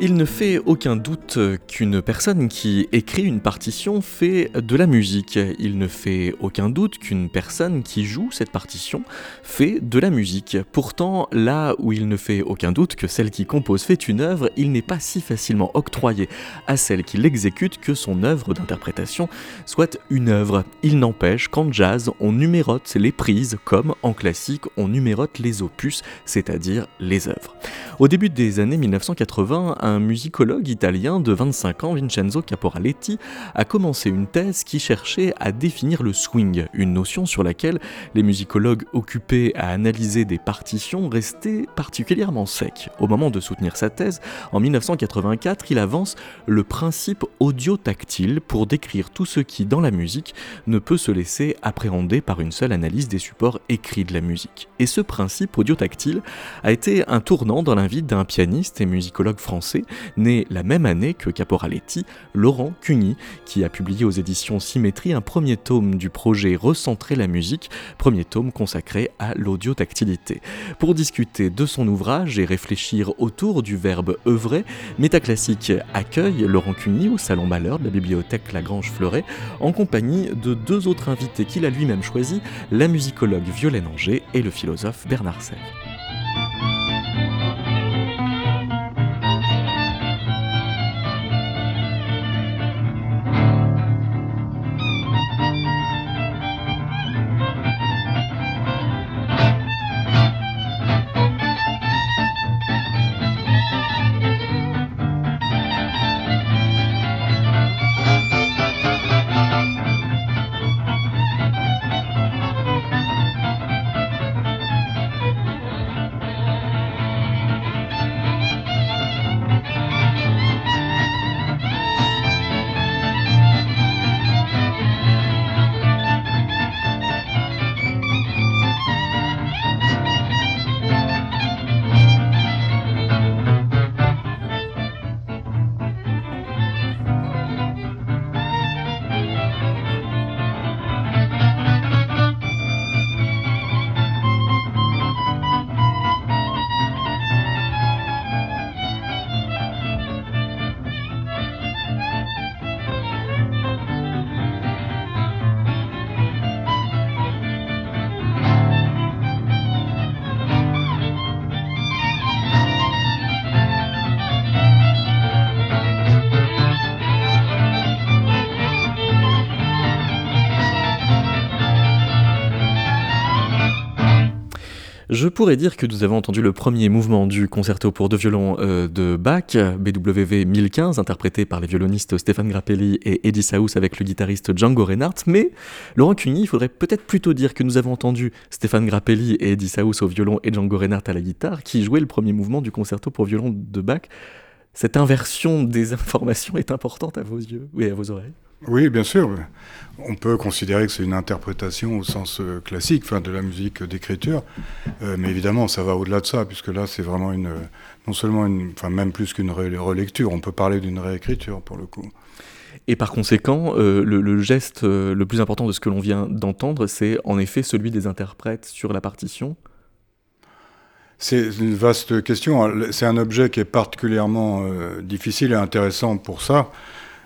Il ne fait aucun doute qu'une personne qui écrit une partition fait de la musique. Il ne fait aucun doute qu'une personne qui joue cette partition fait de la musique. Pourtant, là où il ne fait aucun doute que celle qui compose fait une œuvre, il n'est pas si facilement octroyé à celle qui l'exécute que son œuvre d'interprétation soit une œuvre. Il n'empêche qu'en jazz, on numérote les prises comme en classique, on numérote les opus, c'est-à-dire les œuvres. Au début des années 1980, un musicologue italien de 25 ans, Vincenzo Caporaletti, a commencé une thèse qui cherchait à définir le swing, une notion sur laquelle les musicologues occupés à analyser des partitions restaient particulièrement secs. Au moment de soutenir sa thèse, en 1984, il avance le principe audio-tactile pour décrire tout ce qui, dans la musique, ne peut se laisser appréhender par une seule analyse des supports écrits de la musique. Et ce principe audio-tactile a été un tournant dans l'invite d'un pianiste et musicologue français né la même année que Caporaletti, Laurent Cuny, qui a publié aux éditions Symétrie un premier tome du projet Recentrer la musique, premier tome consacré à l'audio-tactilité. Pour discuter de son ouvrage et réfléchir autour du verbe œuvrer, Métaclassique accueille Laurent Cuny au Salon Malheur de la bibliothèque Lagrange Fleuret, en compagnie de deux autres invités qu'il a lui-même choisis, la musicologue Violaine Anger et le philosophe Bernard Serre. Je pourrais dire que nous avons entendu le premier mouvement du concerto pour deux violons euh, de Bach, BWV 1015, interprété par les violonistes Stéphane Grappelli et Eddie Saus avec le guitariste Django Reinhardt, mais Laurent Cuny, il faudrait peut-être plutôt dire que nous avons entendu Stéphane Grappelli et Eddie Saus au violon et Django Reinhardt à la guitare, qui jouaient le premier mouvement du concerto pour violon de Bach. Cette inversion des informations est importante à vos yeux et à vos oreilles oui, bien sûr. On peut considérer que c'est une interprétation au sens euh, classique, enfin de la musique d'écriture, euh, mais évidemment, ça va au-delà de ça, puisque là, c'est vraiment une, non seulement une, enfin même plus qu'une relecture, on peut parler d'une réécriture pour le coup. Et par conséquent, euh, le, geste le plus important de ce que l'on vient d'entendre, c'est en effet celui des interprètes sur la partition? C'est une vaste question. C'est un objet qui est particulièrement difficile et intéressant pour ça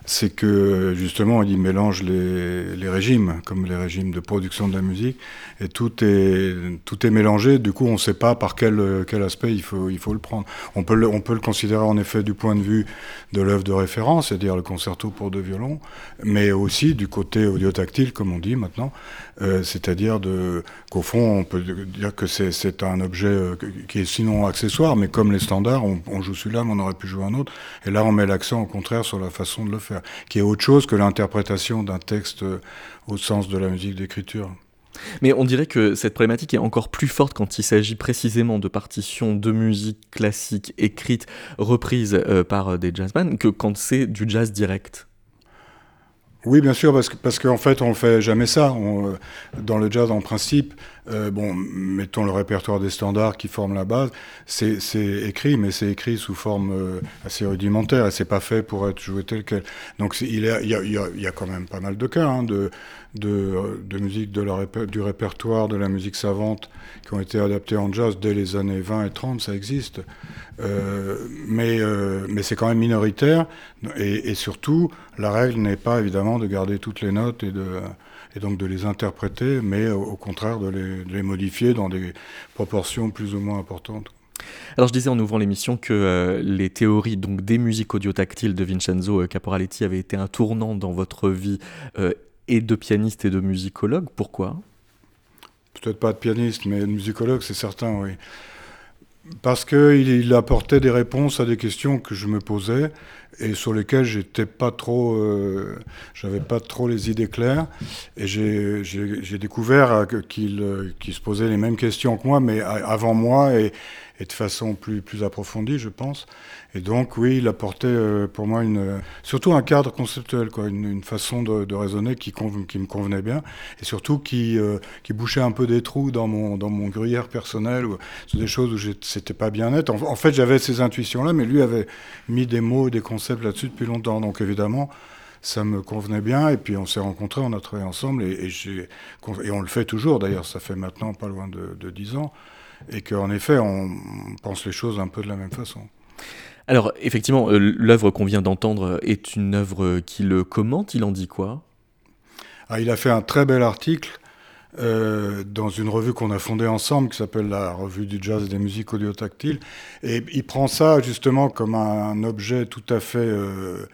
c'est que justement il mélange les, régimes, comme les régimes de production de la musique, et tout est, tout est mélangé. Du coup, on ne sait pas par quel, quel aspect il faut, il faut le prendre. On peut le, on peut le considérer en effet du point de vue de l'œuvre de référence, c'est-à-dire le concerto pour deux violons, mais aussi du côté audio-tactile, comme on dit maintenant, euh, c'est-à-dire qu'au fond, on peut dire que c'est un objet euh, qui est sinon accessoire, mais comme les standards, on, on joue celui-là, mais on aurait pu jouer un autre. Et là, on met l'accent au contraire sur la façon de le faire, qui est autre chose que l'interprétation d'un texte euh, au sens de la musique d'écriture. Mais on dirait que cette problématique est encore plus forte quand il s'agit précisément de partitions de musique classique écrites, reprises par des jazzmen, que quand c'est du jazz direct. Oui, bien sûr, parce qu'en parce qu'en fait, on ne fait jamais ça. On, dans le jazz, en principe, Euh, bon, mettons le répertoire des standards qui forme la base, c'est écrit, mais c'est écrit sous forme euh, assez rudimentaire et c'est pas fait pour être joué tel quel. Donc il y, a, quand même pas mal de cas hein, de, musique du répertoire, de la musique savante qui ont été adaptés en jazz dès les années 20 et 30, ça existe. Mais euh, mais c'est quand même minoritaire et, et surtout, la règle n'est pas évidemment de garder toutes les notes et de et donc de les interpréter, mais au contraire de les, de les modifier dans des proportions plus ou moins importantes. Alors je disais en ouvrant l'émission que euh, les théories donc des musiques audio-tactiles de Vincenzo euh, Caporaletti avaient été un tournant dans votre vie euh, et de pianiste et de musicologue. Pourquoi? Peut-être pas de pianiste, mais de musicologue, c'est certain, oui. Parce qu'il il apportait des réponses à des questions que je me posais et sur lesquelles j'étais pas trop, euh, j'avais pas trop les idées claires. Et j'ai découvert qu'il se posait les mêmes questions que moi, mais avant moi et, et de façon plus, plus approfondie, je pense. Et donc, oui, il apportait euh, pour moi une, surtout un cadre conceptuel, quoi, une, façon de, raisonner qui, me convenait bien, et surtout qui, euh, qui bouchait un peu des trous dans mon, dans mon gruyère personnel, c'est des choses où c'était pas bien net. En, fait, j'avais ces intuitions-là, mais lui avait mis des mots, des concepts là-dessus depuis longtemps. Donc, évidemment, ça me convenait bien. Et puis on s'est rencontrés, on a travaillé ensemble et, et, et on le fait toujours d'ailleurs. Ça fait maintenant pas loin de, 10 ans et qu'en effet, on pense les choses un peu de la même façon. Alors, effectivement, euh, l'œuvre qu'on vient d'entendre est une œuvre qu'il commente. Il en dit quoi? Ah, Il a fait un très bel article euh, dans une revue qu'on a fondée ensemble qui s'appelle la Revue du Jazz et des Musiques Audio-Tactiles. Et il prend ça justement comme un objet tout à fait euh,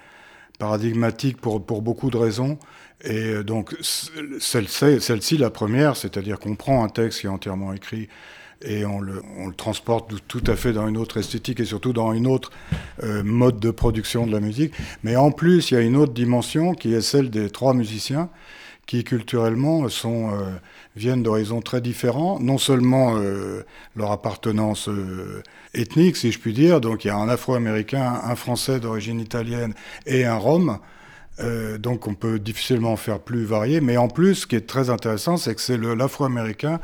paradigmatique pour, pour beaucoup de raisons. Et donc, celle-ci, celle la première, c'est-à-dire qu'on prend un texte qui est entièrement écrit et on le, transporte tout à fait dans une autre esthétique et surtout dans une autre euh, mode de production de la musique. Mais en plus, il y a une autre dimension qui est celle des trois musiciens qui culturellement sont, euh, viennent d'horizons très différents, non seulement euh, leur appartenance ethnique, si je puis dire, donc il y a un Afro-Américain, un Français d'origine italienne et un Rome, euh, donc on peut difficilement faire plus varié, mais en plus, ce qui est très intéressant, c'est que c'est l'afro-américain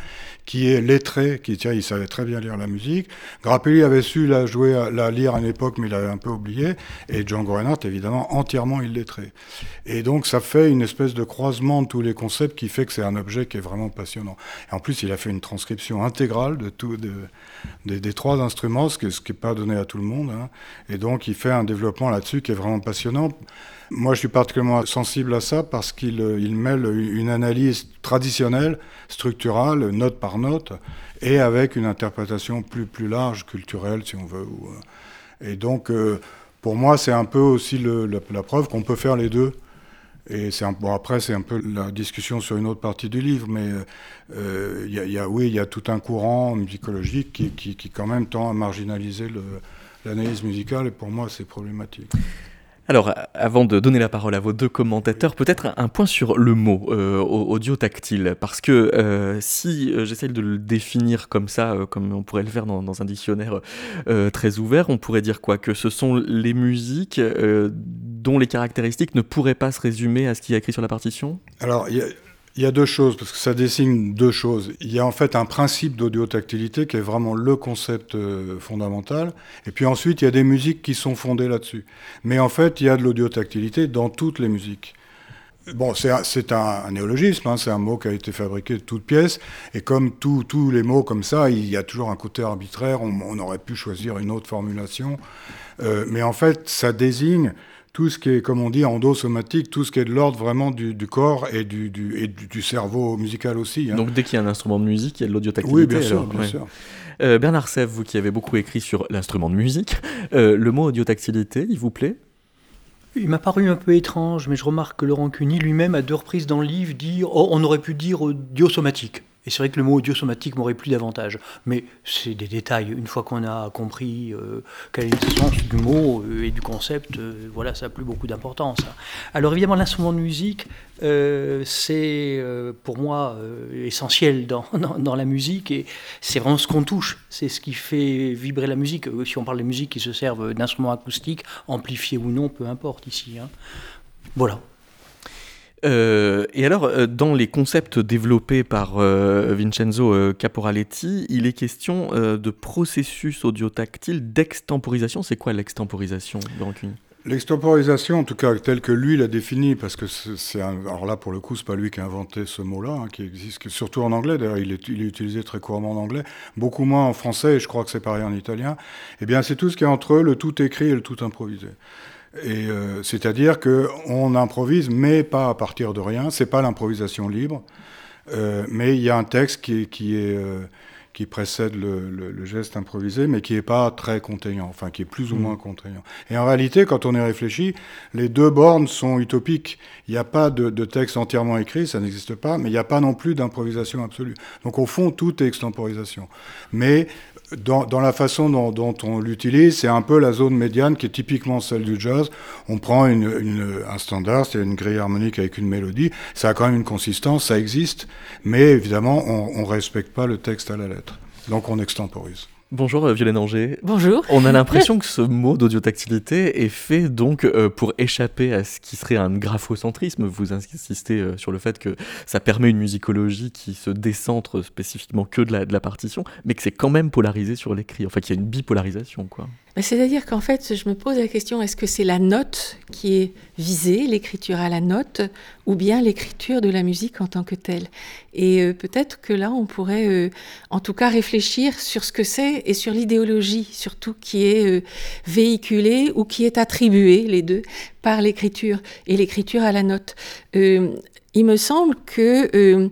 qui est lettré, qui tiens, il savait très bien lire la musique. Grappelli avait su la jouer, la lire à une époque, mais il avait un peu oublié. Et Django Reinhardt, évidemment, entièrement illettré. Et donc ça fait une espèce de croisement de tous les concepts qui fait que c'est un objet qui est vraiment passionnant. Et en plus, il a fait une transcription intégrale de tout, de, des, trois instruments, ce qui n'est pas donné à tout le monde. Hein. Et donc il fait un développement là-dessus qui est vraiment passionnant. Moi, je suis particulièrement sensible à ça parce qu'il euh, mêle une analyse traditionnelle, structurale, note par note, et avec une interprétation plus, plus large, culturelle, si on veut. Euh. Et donc, euh, pour moi, c'est un peu aussi la, preuve qu'on peut faire les deux. Et c'est bon, après, c'est un peu la discussion sur une autre partie du livre, mais oui, il y a tout un courant musicologique qui, qui, qui, quand même tend à marginaliser l'analyse musicale, et pour moi, c'est problématique. Alors, avant de donner la parole à vos deux commentateurs, peut-être un point sur le mot euh, audio-tactile, parce que euh, si euh, j'essaie de le définir comme ça, euh, comme on pourrait le faire dans, dans un dictionnaire euh, très ouvert, on pourrait dire quoi? Que ce sont les musiques euh, dont les caractéristiques ne pourraient pas se résumer à ce qui est écrit sur la partition? Alors, il y a deux choses, parce que ça dessine deux choses. Il y a en fait un principe d'audio-tactilité qui est vraiment le concept euh, fondamental. Et puis ensuite, il y a des musiques qui sont fondées là-dessus. Mais en fait, il y a de l'audio-tactilité dans toutes les musiques. Bon, c'est un, néologisme, hein, c'est un mot qui a été fabriqué de toutes pièces. Et comme tous les mots comme ça, il y a toujours un côté arbitraire. On, on aurait pu choisir une autre formulation. Euh, mais en fait, ça désigne tout ce qui est, comme on dit, endosomatique, tout ce qui est de l'ordre vraiment du, du, corps et du, du, et du, cerveau musical aussi. Hein. Donc dès qu'il y a un instrument de musique, il y a de l'audiotactilité Oui, bien sûr. Alors, bien ouais. sûr. Euh, Bernard Sèvres, vous qui avez beaucoup écrit sur l'instrument de musique, euh, le mot audiotactilité, il vous plaît? Il m'a paru un peu étrange, mais je remarque que Laurent Cuny lui-même, à deux reprises dans le livre, dit oh, on aurait pu dire audiosomatique. Et c'est vrai que le mot audiosomatique m'aurait plu davantage. Mais c'est des détails. Une fois qu'on a compris euh, quel est le sens du mot euh, et du concept, euh, voilà, ça n'a plus beaucoup d'importance. Alors évidemment, l'instrument de musique, euh, c'est pour moi essentiel dans, dans, dans, la musique et c'est vraiment ce qu'on touche. C'est ce qui fait vibrer la musique. Si on parle de musique qui se servent d'instruments acoustiques, amplifiés ou non, peu importe ici. Hein. Voilà. Euh, et alors, euh, dans les concepts développés par euh, Vincenzo Caporaletti, il est question de processus audio-tactile d'extemporisation. C'est quoi l'extemporisation Rancune L'extemporisation, en tout cas tel que lui l'a défini, parce que c'est alors là pour le coup c'est pas lui qui a inventé ce mot-là, hein, qui existe surtout en anglais. D'ailleurs, il est, utilisé très couramment en anglais, beaucoup moins en français, et je crois que c'est pareil en italien. Eh bien, c'est tout ce qui est entre le tout écrit et le tout improvisé. Et euh, c'est-à-dire que on improvise, mais pas à partir de rien. C'est pas l'improvisation libre, euh, mais il y a un texte qui, qui est euh, qui précède le, geste improvisé, mais qui n'est pas très contraignant, enfin qui est plus ou mm. moins contraignant. Et en réalité, quand on y réfléchit, les deux bornes sont utopiques. Il n'y a pas de, de, texte entièrement écrit, ça n'existe pas, mais il n'y a pas non plus d'improvisation absolue. Donc au fond, tout est extemporisation. Mais dans, la façon dont, on l'utilise, c'est un peu la zone médiane qui est typiquement celle du jazz. On prend un standard, c'est une grille harmonique avec une mélodie, ça a quand même une consistance, ça existe, mais évidemment, on ne respecte pas le texte à la lettre. Donc on extemporise. Bonjour euh, Violaine Anger. Bonjour. On a l'impression que ce mot d'audiotactilité est fait donc euh, pour échapper à ce qui serait un graphocentrisme. Vous insistez euh, sur le fait que ça permet une musicologie qui se décentre spécifiquement que de la, de la partition, mais que c'est quand même polarisé sur l'écrit. Enfin, qu'il y a une bipolarisation, quoi. C'est-à-dire qu'en fait, je me pose la question, est-ce que c'est la note qui est visée, l'écriture à la note, ou bien l'écriture de la musique en tant que telle? Et euh, peut-être que là, on pourrait euh, en tout cas réfléchir sur ce que c'est et sur l'idéologie, surtout qui est euh, véhiculée ou qui est attribuée, les deux, par l'écriture et l'écriture à la note. il me semble que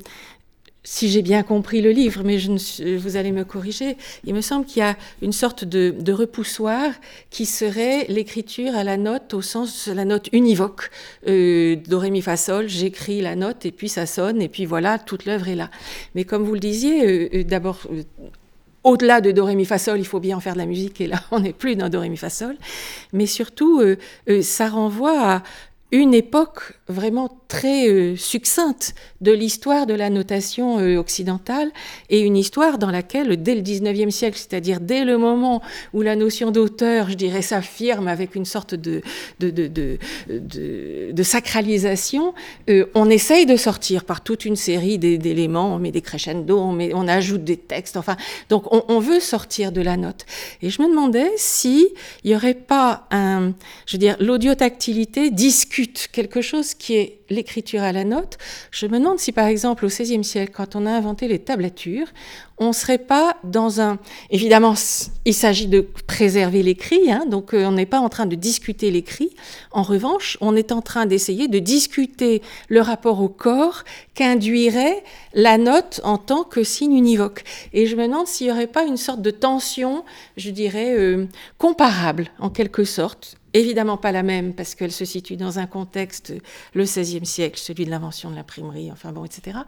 si j'ai bien compris le livre, mais je vous allez me corriger, il me semble qu'il y a une sorte de, repoussoir qui serait l'écriture à la note au sens de la note univoque. Euh, do, ré, mi, fa, sol, j'écris la note et puis ça sonne et puis voilà, toute l'œuvre est là. Mais comme vous le disiez, euh, euh d'abord, euh, au-delà de do, ré, mi, fa, sol, il faut bien en faire de la musique et là, on n'est plus dans do, ré, mi, fa, sol. Mais surtout, ça renvoie à une époque vraiment très euh, succincte de l'histoire de la notation euh, occidentale et une histoire dans laquelle, dès le 19e siècle, c'est-à-dire dès le moment où la notion d'auteur, je dirais, s'affirme avec une sorte de, de, de, de sacralisation, euh, on essaye de sortir par toute une série d'éléments, on met des crescendo, on, met, on ajoute des textes, enfin, donc on, veut sortir de la note. Et je me demandais si il n'y aurait pas un, je veux dire, l'audiotactilité discute quelque chose qui est l'écriture à la note, je me demande si par exemple au XVIe siècle, quand on a inventé les tablatures, on ne serait pas dans un... Évidemment, il s'agit de préserver l'écrit, hein, donc euh, on n'est pas en train de discuter l'écrit. En revanche, on est en train d'essayer de discuter le rapport au corps qu'induirait la note en tant que signe univoque. Et je me demande s'il n'y aurait pas une sorte de tension, je dirais, euh, comparable en quelque sorte, évidemment pas la même parce qu'elle se situe dans un contexte, le XVIe siècle, celui de l'invention de l'imprimerie, enfin bon, etc.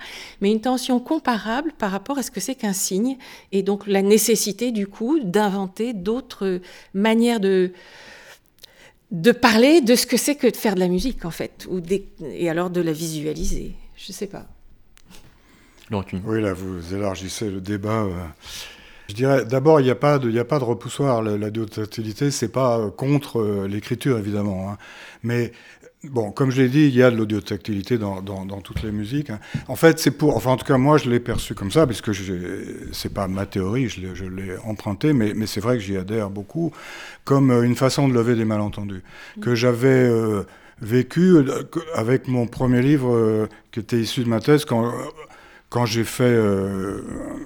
Mais une tension comparable par rapport à ce que c'est qu'un signe et donc la nécessité du coup d'inventer d'autres manières de de parler de ce que c'est que de faire de la musique en fait, ou et alors de la visualiser. Je sais pas. Oui, là vous élargissez le débat. Euh, je dirais, d'abord, il n'y a, pas de, a pas de repoussoir. La, la ce c'est pas euh, contre euh, l'écriture, évidemment. Hein. Mais Bon, comme je l'ai dit, il y a de l'audiotactilité dans, dans, dans, toutes les musiques. Hein. En fait, c'est pour, enfin, en tout cas, moi, je l'ai perçu comme ça, puisque c'est pas ma théorie, je l'ai emprunté, mais, mais c'est vrai que j'y adhère beaucoup, comme euh, une façon de lever des malentendus que j'avais vécu avec mon premier livre qui était issu de ma thèse quand quand j'ai fait euh,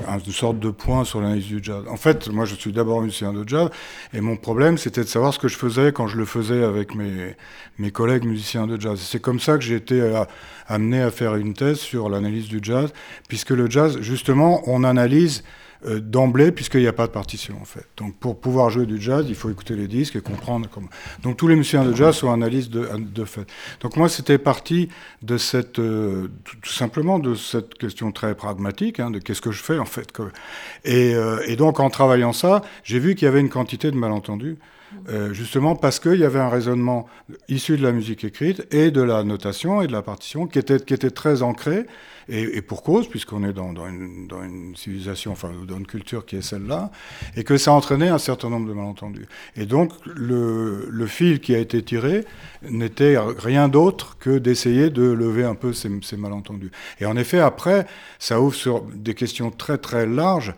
une sorte de point sur l'analyse du jazz. En fait, moi, je suis d'abord musicien de jazz, et mon problème, c'était de savoir ce que je faisais quand je le faisais avec mes, mes collègues musiciens de jazz. C'est comme ça que j'ai été euh, amené à faire une thèse sur l'analyse du jazz, puisque le jazz, justement, on analyse euh, d'emblée, puisqu'il n'y a pas de partition en fait. Donc pour pouvoir jouer du jazz, il faut écouter les disques et comprendre comment. Donc tous les musiciens de jazz sont analystes de, de fait. Donc moi, c'était parti de cette, euh, tout simplement de cette question très pragmatique, hein, de qu'est-ce que je fais en fait. Et, euh, et, donc en travaillant ça, j'ai vu qu'il y avait une quantité de malentendus justement parce qu'il y avait un raisonnement issu de la musique écrite et de la notation et de la partition qui était, qui était très ancré, et, pour cause, puisqu'on est dans, une, dans, une, civilisation, enfin dans une culture qui est celle-là, et que ça entraînait un certain nombre de malentendus. Et donc le, le fil qui a été tiré n'était rien d'autre que d'essayer de lever un peu ces, ces malentendus. Et en effet, après, ça ouvre sur des questions très très larges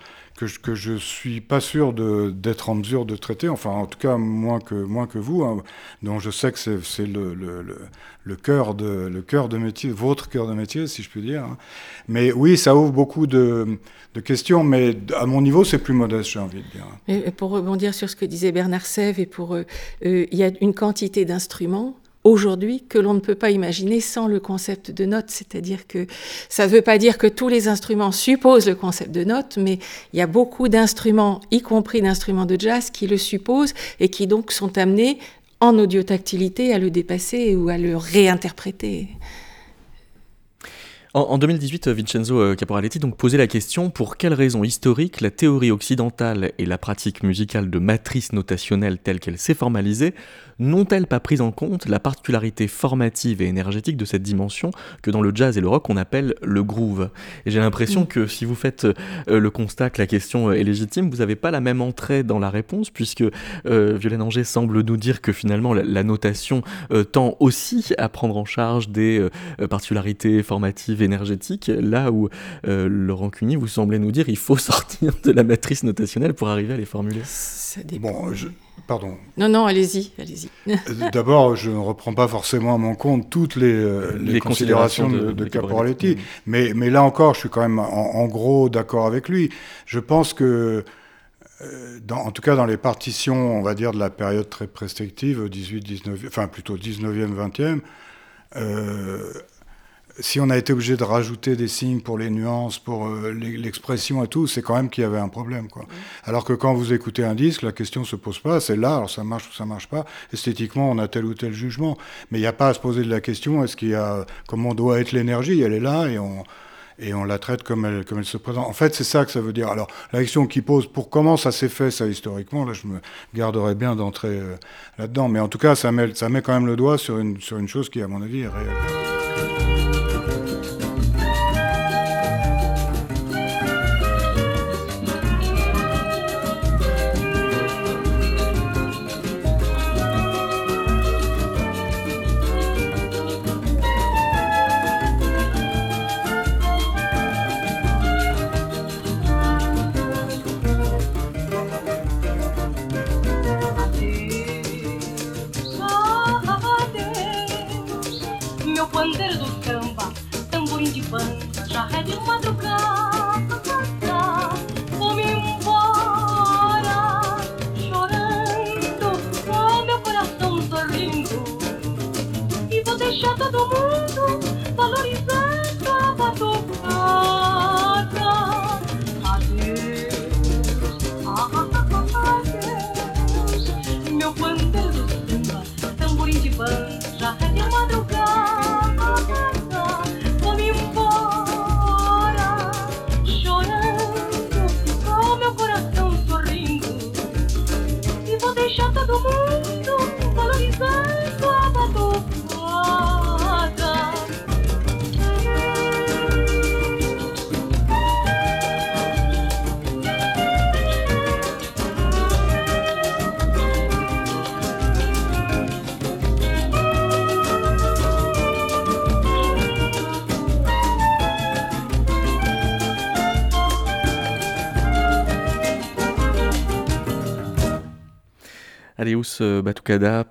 que, je ne suis pas sûr d'être en mesure de traiter, enfin en tout cas moins que, moins que vous, hein, dont je sais que c'est le, le, le, cœur de, le cœur de métier, votre cœur de métier, si je puis dire. Hein. Mais oui, ça ouvre beaucoup de, de questions, mais à mon niveau, c'est plus modeste, j'ai envie de dire. Pour rebondir sur ce que disait Bernard Sèvres, et pour, euh, euh, il y a une quantité d'instruments aujourd'hui que l'on ne peut pas imaginer sans le concept de note. C'est-à-dire que ça ne veut pas dire que tous les instruments supposent le concept de note, mais il y a beaucoup d'instruments, y compris d'instruments de jazz, qui le supposent et qui donc sont amenés en audiotactilité à le dépasser ou à le réinterpréter. En, 2018, Vincenzo euh, Caporaletti donc posait la question pour quelles raisons historiques la théorie occidentale et la pratique musicale de matrice notationnelle telle qu'elle s'est formalisée n'ont-elles pas pris en compte la particularité formative et énergétique de cette dimension que dans le jazz et le rock on appelle le groove? Et j'ai l'impression mm. que si vous faites euh, le constat que la question est légitime, vous n'avez pas la même entrée dans la réponse, puisque euh, Violaine Anger semble nous dire que finalement la, notation tend aussi à prendre en charge des particularités formatives énergétique, là où euh, Laurent Cuny, vous semblez nous dire il faut sortir de la matrice notationnelle pour arriver à les formuler. Ça dépend. Bon, je... Pardon. Non, non, allez-y, allez-y. Euh, d'abord, je ne reprends pas forcément à mon compte toutes les, euh, les, considérations, de, de, Caporaletti, mm. mais, mais là encore, je suis quand même en, gros d'accord avec lui. Je pense que dans, en tout cas dans les partitions, on va dire, de la période très prescriptive, 18, 19, enfin plutôt 19e, 20e, euh, si on a été obligé de rajouter des signes pour les nuances, pour euh, l'expression et tout, c'est quand même qu'il y avait un problème. Quoi. Alors que quand vous écoutez un disque, la question se pose pas, c'est là, alors ça marche ou ça marche pas. Esthétiquement, on a tel ou tel jugement. Mais il n'y a pas à se poser de la question, est-ce qu'il y a, comment doit être l'énergie Elle est là et on, et on la traite comme elle, comme elle se présente. En fait, c'est ça que ça veut dire. Alors, la question qui pose, pour comment ça s'est fait, ça, historiquement, là, je me garderais bien d'entrer euh, là-dedans. Mais en tout cas, ça met, ça met quand même le doigt sur une, sur une chose qui, à mon avis, est réelle.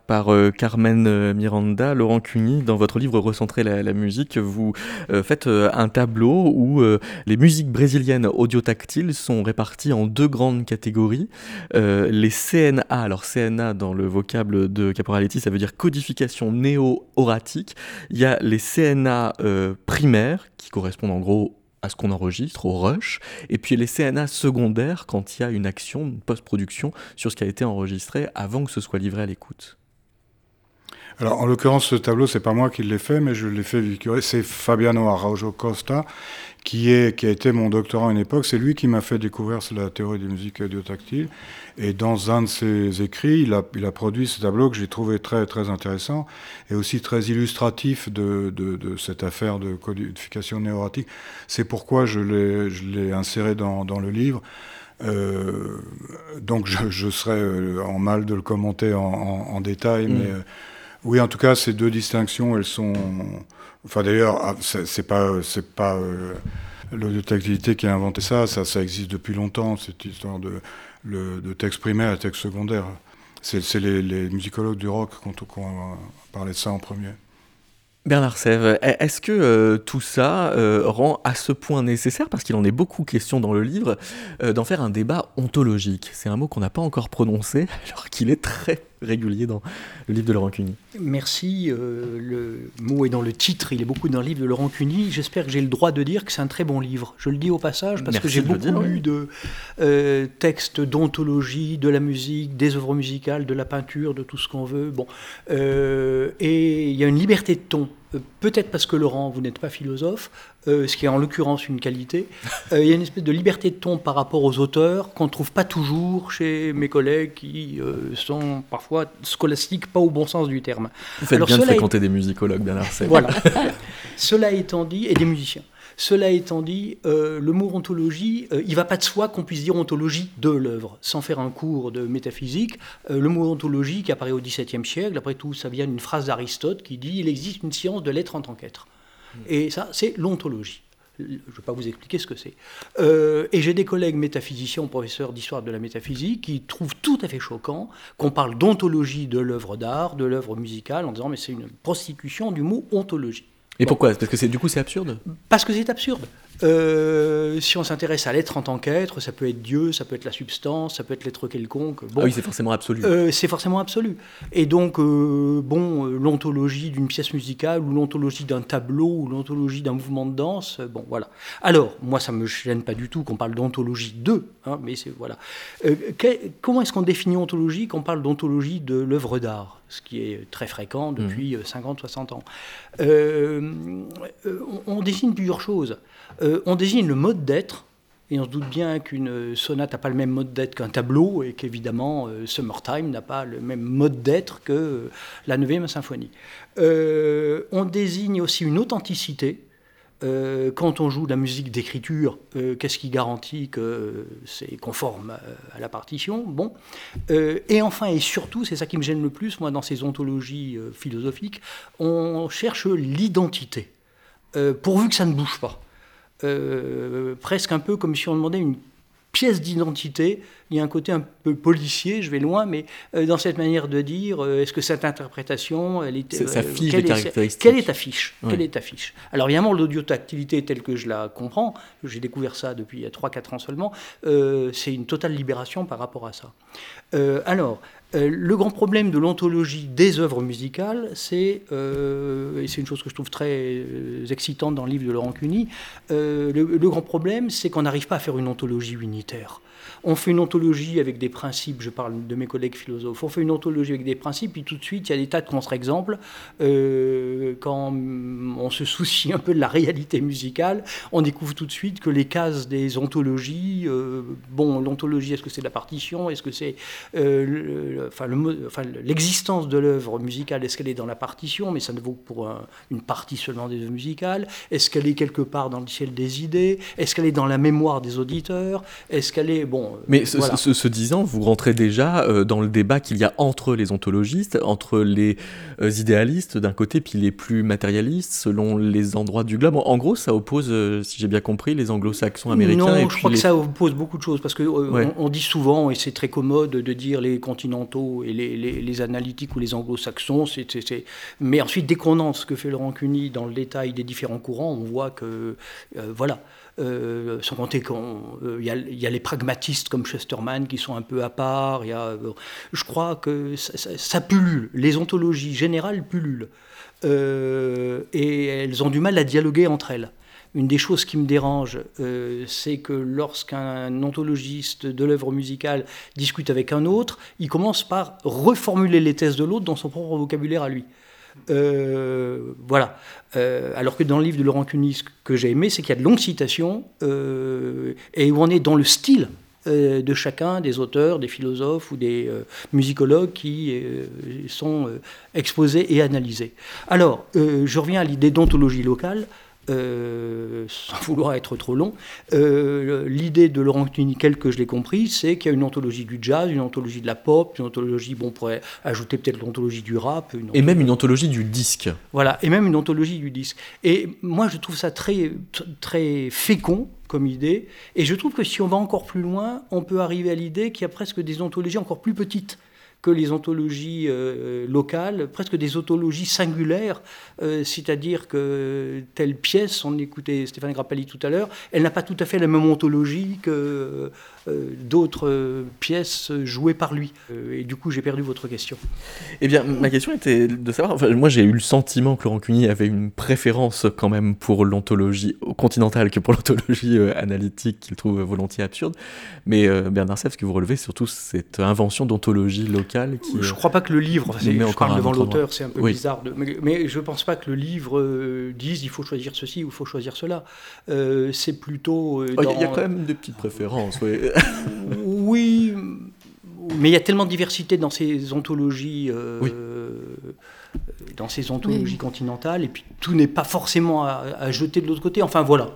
Par euh, Carmen euh, Miranda. Laurent Cuny, dans votre livre Recentrer la, musique, vous faites un tableau où les musiques brésiliennes audiotactiles sont réparties en deux grandes catégories. les CNA, alors CNA dans le vocable de Caporaletti, ça veut dire codification néo-oratique. Il y a les CNA primaires qui correspondent en gros à ce qu'on enregistre, au rush, et puis les CNA secondaires quand il y a une action, une post-production sur ce qui a été enregistré avant que ce soit livré à l'écoute. Alors, en l'occurrence, ce tableau, c'est pas moi qui l'ai fait, mais je l'ai fait véhiculer. C'est Fabiano Araujo Costa, qui, est, qui a été mon doctorant à une époque. C'est lui qui m'a fait découvrir la théorie des musiques audiotactiles. Et dans un de ses écrits, il a, il a produit ce tableau que j'ai trouvé très, très intéressant et aussi très illustratif de, de, de cette affaire de codification néoratique. C'est pourquoi je l'ai inséré dans, dans le livre. Euh, donc je, je, serais euh, en mal de le commenter en, en, en détail, mm. mais euh, oui, en tout cas, ces deux distinctions, elles sont. Enfin, d'ailleurs, ah, c'est pas, c'est pas euh, l'audioactivité qui a inventé ça, ça, existe depuis longtemps, cette histoire de, texte primaire et texte secondaire. C'est les, musicologues du rock qui ont, ont parlé de ça en premier. Bernard Sèvres, est-ce que euh, tout ça euh, rend à ce point nécessaire, parce qu'il en est beaucoup question dans le livre, euh, d'en faire un débat ontologique? C'est un mot qu'on n'a pas encore prononcé, alors qu'il est très régulier dans le livre de Laurent Cuny. Merci. Euh, le mot est dans le titre, il est beaucoup dans le livre de Laurent Cuny. J'espère que j'ai le droit de dire que c'est un très bon livre. Je le dis au passage parce Merci que j'ai beaucoup dire, lu oui. de euh, textes d'ontologie, de la musique, des œuvres musicales, de la peinture, de tout ce qu'on veut. Bon. Euh, et il y a une liberté de ton. Euh, Peut-être parce que Laurent, vous n'êtes pas philosophe, euh, ce qui est en l'occurrence une qualité. Euh, il y a une espèce de liberté de ton par rapport aux auteurs qu'on ne trouve pas toujours chez mes collègues qui euh, sont parfois scolastiques, pas au bon sens du terme. Vous faites Alors, bien de est- fréquenter des musicologues, Bernard. Voilà. Cela étant dit, et des musiciens. Cela étant dit, euh, le mot ontologie, euh, il va pas de soi qu'on puisse dire ontologie de l'œuvre, sans faire un cours de métaphysique. Euh, le mot ontologie qui apparaît au XVIIe siècle, après tout, ça vient d'une phrase d'Aristote qui dit il existe une science de l'être en tant qu'être. Et ça, c'est l'ontologie. Je ne vais pas vous expliquer ce que c'est. Et j'ai des collègues métaphysiciens, professeurs d'histoire de la métaphysique, qui trouvent tout à fait choquant qu'on parle d'ontologie de l'œuvre d'art, de l'œuvre musicale, en disant mais c'est une prostitution du mot ontologie. Et pourquoi? Parce que du coup c'est absurde? Parce que c'est absurde. Euh, si on s'intéresse à l'être en tant qu'être, ça peut être Dieu, ça peut être la substance, ça peut être l'être quelconque. Bon, Ah oui, c'est forcément absolu. euh, c'est forcément absolu. Et donc, euh, bon, l'ontologie d'une pièce musicale, ou l'ontologie d'un tableau, ou l'ontologie d'un mouvement de danse, bon, voilà. Alors, moi, ça me gêne pas du tout qu'on parle d'ontologie de, hein, mais c'est voilà. Comment est-ce qu'on définit ontologie quand on parle d'ontologie de l'œuvre d'art ce qui est très fréquent depuis euh, 50-60 ans? On, on désigne plusieurs choses. Euh, on désigne le mode d'être, et on se doute bien qu'une sonate n'a pas le même mode d'être qu'un tableau, et qu'évidemment, euh, Summertime n'a pas le même mode d'être que euh, la 9e symphonie. Euh, on désigne aussi une authenticité. Euh, quand on joue de la musique d'écriture, euh, qu'est-ce qui garantit que c'est conforme à, à la partition? Bon. Euh, et enfin et surtout, c'est ça qui me gêne le plus, moi, dans ces ontologies euh, philosophiques, on cherche l'identité, euh, pourvu que ça ne bouge pas. Euh, presque un peu comme si on demandait une pièce d'identité. Il y a un côté un peu policier, je vais loin, mais euh, dans cette manière de dire, euh, est-ce que cette interprétation, elle est, ça euh, fige quelle les est- caractéristiques. Quelle est ta fiche Ouais. Quelle est ta fiche Alors évidemment, l'audiotactilité telle que je la comprends, j'ai découvert ça depuis 3-4 ans seulement, euh, c'est une totale libération par rapport à ça. Euh, alors, euh, le grand problème de l'ontologie des œuvres musicales, c'est, euh, et c'est une chose que je trouve très euh, excitante dans le livre de Laurent Cuny, le, le grand problème, c'est qu'on n'arrive pas à faire une ontologie unitaire. On fait une ontologie avec des principes, je parle de mes collègues philosophes, on fait une ontologie avec des principes, puis tout de suite, il y a des tas de contre-exemples. Euh, quand on se soucie un peu de la réalité musicale, on découvre tout de suite que les cases des ontologies, euh, bon, l'ontologie, est-ce que c'est la partition, est-ce que c'est euh, enfin, l'existence de l'œuvre musicale, est-ce qu'elle est dans la partition, mais ça ne vaut pour un- une partie seulement des œuvres musicales, est-ce qu'elle est quelque part dans le ciel des idées, est-ce qu'elle est dans la mémoire des auditeurs, est-ce qu'elle est, bon, euh, Mais ce, voilà. ce- ce disant, vous rentrez déjà euh, dans le débat qu'il y a entre les ontologistes, entre les euh, idéalistes d'un côté, puis les plus matérialistes, selon les endroits du globe. En, gros, ça oppose, si j'ai bien compris, les anglo-saxons américains. Non, et je puis crois les... que ça oppose beaucoup de choses parce Ouais. on, dit souvent et c'est très commode de dire les continentaux et les, les- les analytiques ou les anglo-saxons. c'est- Mais ensuite, dès qu'on entre ce que fait Laurent Cuny dans le détail des différents courants, on voit que euh, voilà. Euh, sans compter qu'il y, a- il y a les pragmatistes comme Chesterman qui sont un peu à part. Y a, euh, je crois que ça, pullule. Les ontologies générales pullulent. Euh, et elles ont du mal à dialoguer entre elles. Une des choses qui me dérange, euh, c'est que lorsqu'un ontologiste de l'œuvre musicale discute avec un autre, il commence par reformuler les thèses de l'autre dans son propre vocabulaire à lui. Voilà. alors que dans le livre de Laurent Cunis, ce que j'ai aimé, c'est qu'il y a de longues citations et où on est dans le style de chacun des auteurs, des philosophes ou des musicologues qui sont exposés et analysés. Alors, je reviens à l'idée d'ontologie locale. Euh, sans vouloir être trop long, euh, l'idée de Laurent Nickel, que je l'ai compris, c'est qu'il y a une anthologie du jazz, une anthologie de la pop, une anthologie, bon, on pourrait ajouter peut-être l'anthologie du rap. et même une anthologie du disque. Voilà, et même une anthologie du disque. Et moi, je trouve ça très, très fécond comme idée, et je trouve que si on va encore plus loin, on peut arriver à l'idée qu'il y a presque des anthologies encore plus petites que les ontologies euh, locales, presque des ontologies singulières, euh, c'est-à-dire que telle pièce, on écoutait Stéphane Grappelli tout à l'heure, elle n'a pas tout à fait la même ontologie que euh, d'autres pièces jouées par lui. et du coup, j'ai perdu votre question. Eh bien, ma question était de savoir, moi j'ai eu le sentiment que Laurent Cuny avait une préférence quand même pour l'ontologie continentale que pour l'ontologie analytique qu'il trouve volontiers absurde. Mais Bernard Seff, ce que vous relevez surtout cette invention d'ontologie locale qui, Je ne crois pas que le livre, je parle devant l'auteur, c'est un peu bizarre, de, mais, je ne pense pas que le livre euh, dise il faut choisir ceci ou il faut choisir cela. Euh, c'est plutôt... Euh, il y a quand même des petites préférences, oui. oui, mais il y a tellement de diversité dans ces ontologies... dans ces ontologies continentales, et puis tout n'est pas forcément à, à jeter de l'autre côté. Enfin voilà.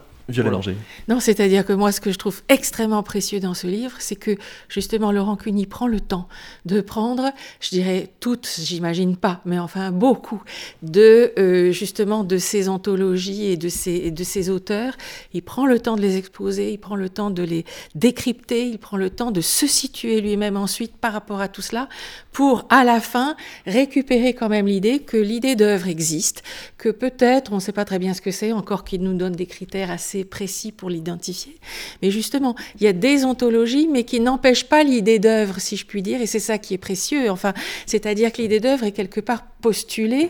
Non, c'est-à-dire que moi, ce que je trouve extrêmement précieux dans ce livre, c'est que justement Laurent Cuny prend le temps de prendre, je dirais toutes, j'imagine pas, mais enfin beaucoup, de euh, justement de ces anthologies et de ces, de ces auteurs. Il prend le temps de les exposer, il prend le temps de les décrypter, il prend le temps de se situer lui-même ensuite par rapport à tout cela, pour à la fin récupérer quand même l'idée que l'idée d'œuvre existe, que peut-être, on ne sait pas très bien ce que c'est, encore qu'il nous donne des critères assez précis pour l'identifier. Mais justement, il y a des ontologies, mais qui n'empêchent pas l'idée d'œuvre, si je puis dire, et c'est ça qui est précieux. Enfin, c'est-à-dire que l'idée d'œuvre est quelque part postulée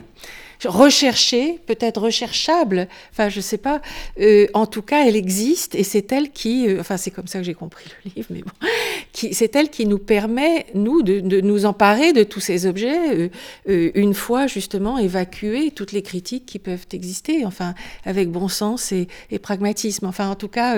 recherchée, peut-être recherchable, enfin je sais pas, euh, en tout cas elle existe et c'est elle qui, euh, enfin c'est comme ça que j'ai compris le livre, mais bon, c'est elle qui nous permet, nous, de, nous emparer de tous ces objets, euh, une fois justement évacuer toutes les critiques qui peuvent exister, enfin avec bon sens et, et pragmatisme. Enfin en tout cas,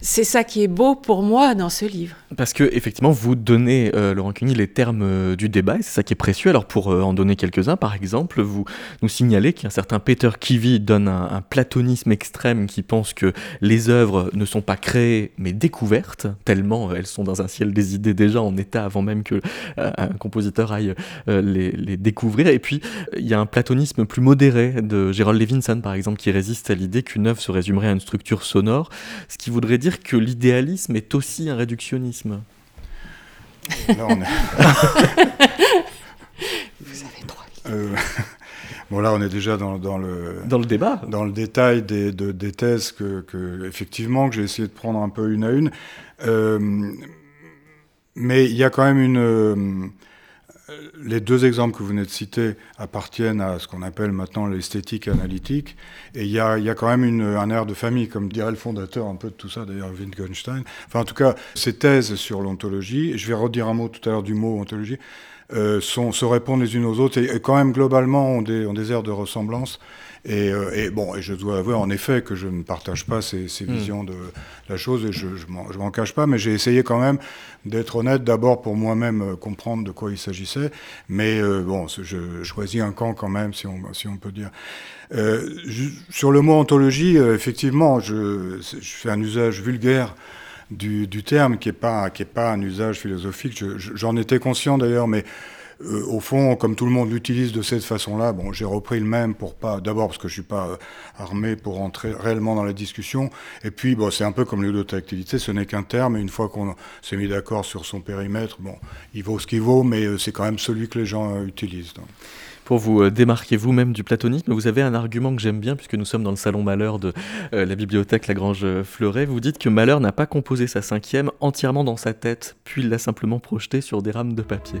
c'est ça qui est beau pour moi dans ce livre. Parce que effectivement, vous donnez, Laurent Cuny, les termes du débat et c'est ça qui est précieux. Alors pour en donner quelques-uns, par exemple, vous nous signez signaler qu'un certain Peter Kivy donne un, platonisme extrême qui pense que les œuvres ne sont pas créées mais découvertes, tellement elles sont dans un ciel des idées déjà en état avant même que euh, un compositeur aille euh, les, découvrir. Et puis il y a un platonisme plus modéré de Gerald Levinson par exemple qui résiste à l'idée qu'une œuvre se résumerait à une structure sonore, ce qui voudrait dire que l'idéalisme est aussi un réductionnisme. Là, on est... Vous avez droit. Bon, là, on est déjà dans, dans, le, dans le débat. Dans le détail des, de, des thèses que, que, effectivement, que j'ai essayé de prendre un peu une à une. Euh, mais il y a quand même une. Euh, les deux exemples que vous venez de citer appartiennent à ce qu'on appelle maintenant l'esthétique analytique. Et il y y a quand même une, un air de famille, comme dirait le fondateur un peu de tout ça, d'ailleurs, Wittgenstein. Enfin, en tout cas, ces thèses sur l'ontologie, je vais redire un mot tout à l'heure du mot ontologie, euh, sont, se répondent les unes aux autres et, quand même globalement ont des, ont des airs de ressemblance. Et, euh, et, bon, et je dois avouer en effet que je ne partage pas ces, ces hmm. visions de la chose et je ne m'en cache pas, mais j'ai essayé quand même d'être honnête d'abord pour moi-même euh, comprendre de quoi il s'agissait. Mais bon, je choisis un camp quand même, si on, si on peut dire. Euh, sur le mot ontologie, effectivement, je, je, fais un usage vulgaire du, terme, qui n'est pas, pas un usage philosophique. J'en étais conscient d'ailleurs, mais euh, au fond, comme tout le monde l'utilise de cette façon-là, bon, j'ai repris le même pour pas, d'abord parce que je suis pas euh, armé pour entrer réellement dans la discussion, et puis bon, c'est un peu comme l'audotactilité, ce n'est qu'un terme, et une fois qu'on s'est mis d'accord sur son périmètre, bon, il vaut ce qu'il vaut, mais euh, c'est quand même celui que les gens utilisent. Pour vous euh, démarquer vous-même du platonisme, vous avez un argument que j'aime bien, puisque nous sommes dans le salon Malheur de euh, la bibliothèque Lagrange euh, Fleuret. Vous dites que Malheur n'a pas composé sa cinquième entièrement dans sa tête, puis il l'a simplement projetée sur des rames de papier.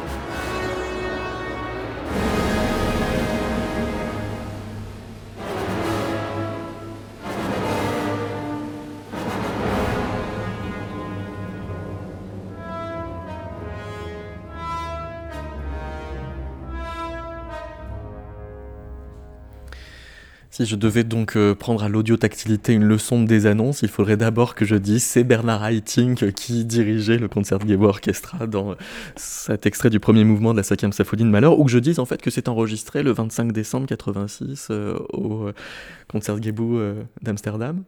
Si je devais donc euh, prendre à l'audiotactilité une leçon des annonces, il faudrait d'abord que je dise c'est Bernard Haitink qui dirigeait le Concertgebouw Orchestra dans cet extrait du premier mouvement de la cinquième symphonie de Malheur, ou que je dise en fait que c'est enregistré le 25 décembre 86 euh, au euh, Concertgebouw d'Amsterdam.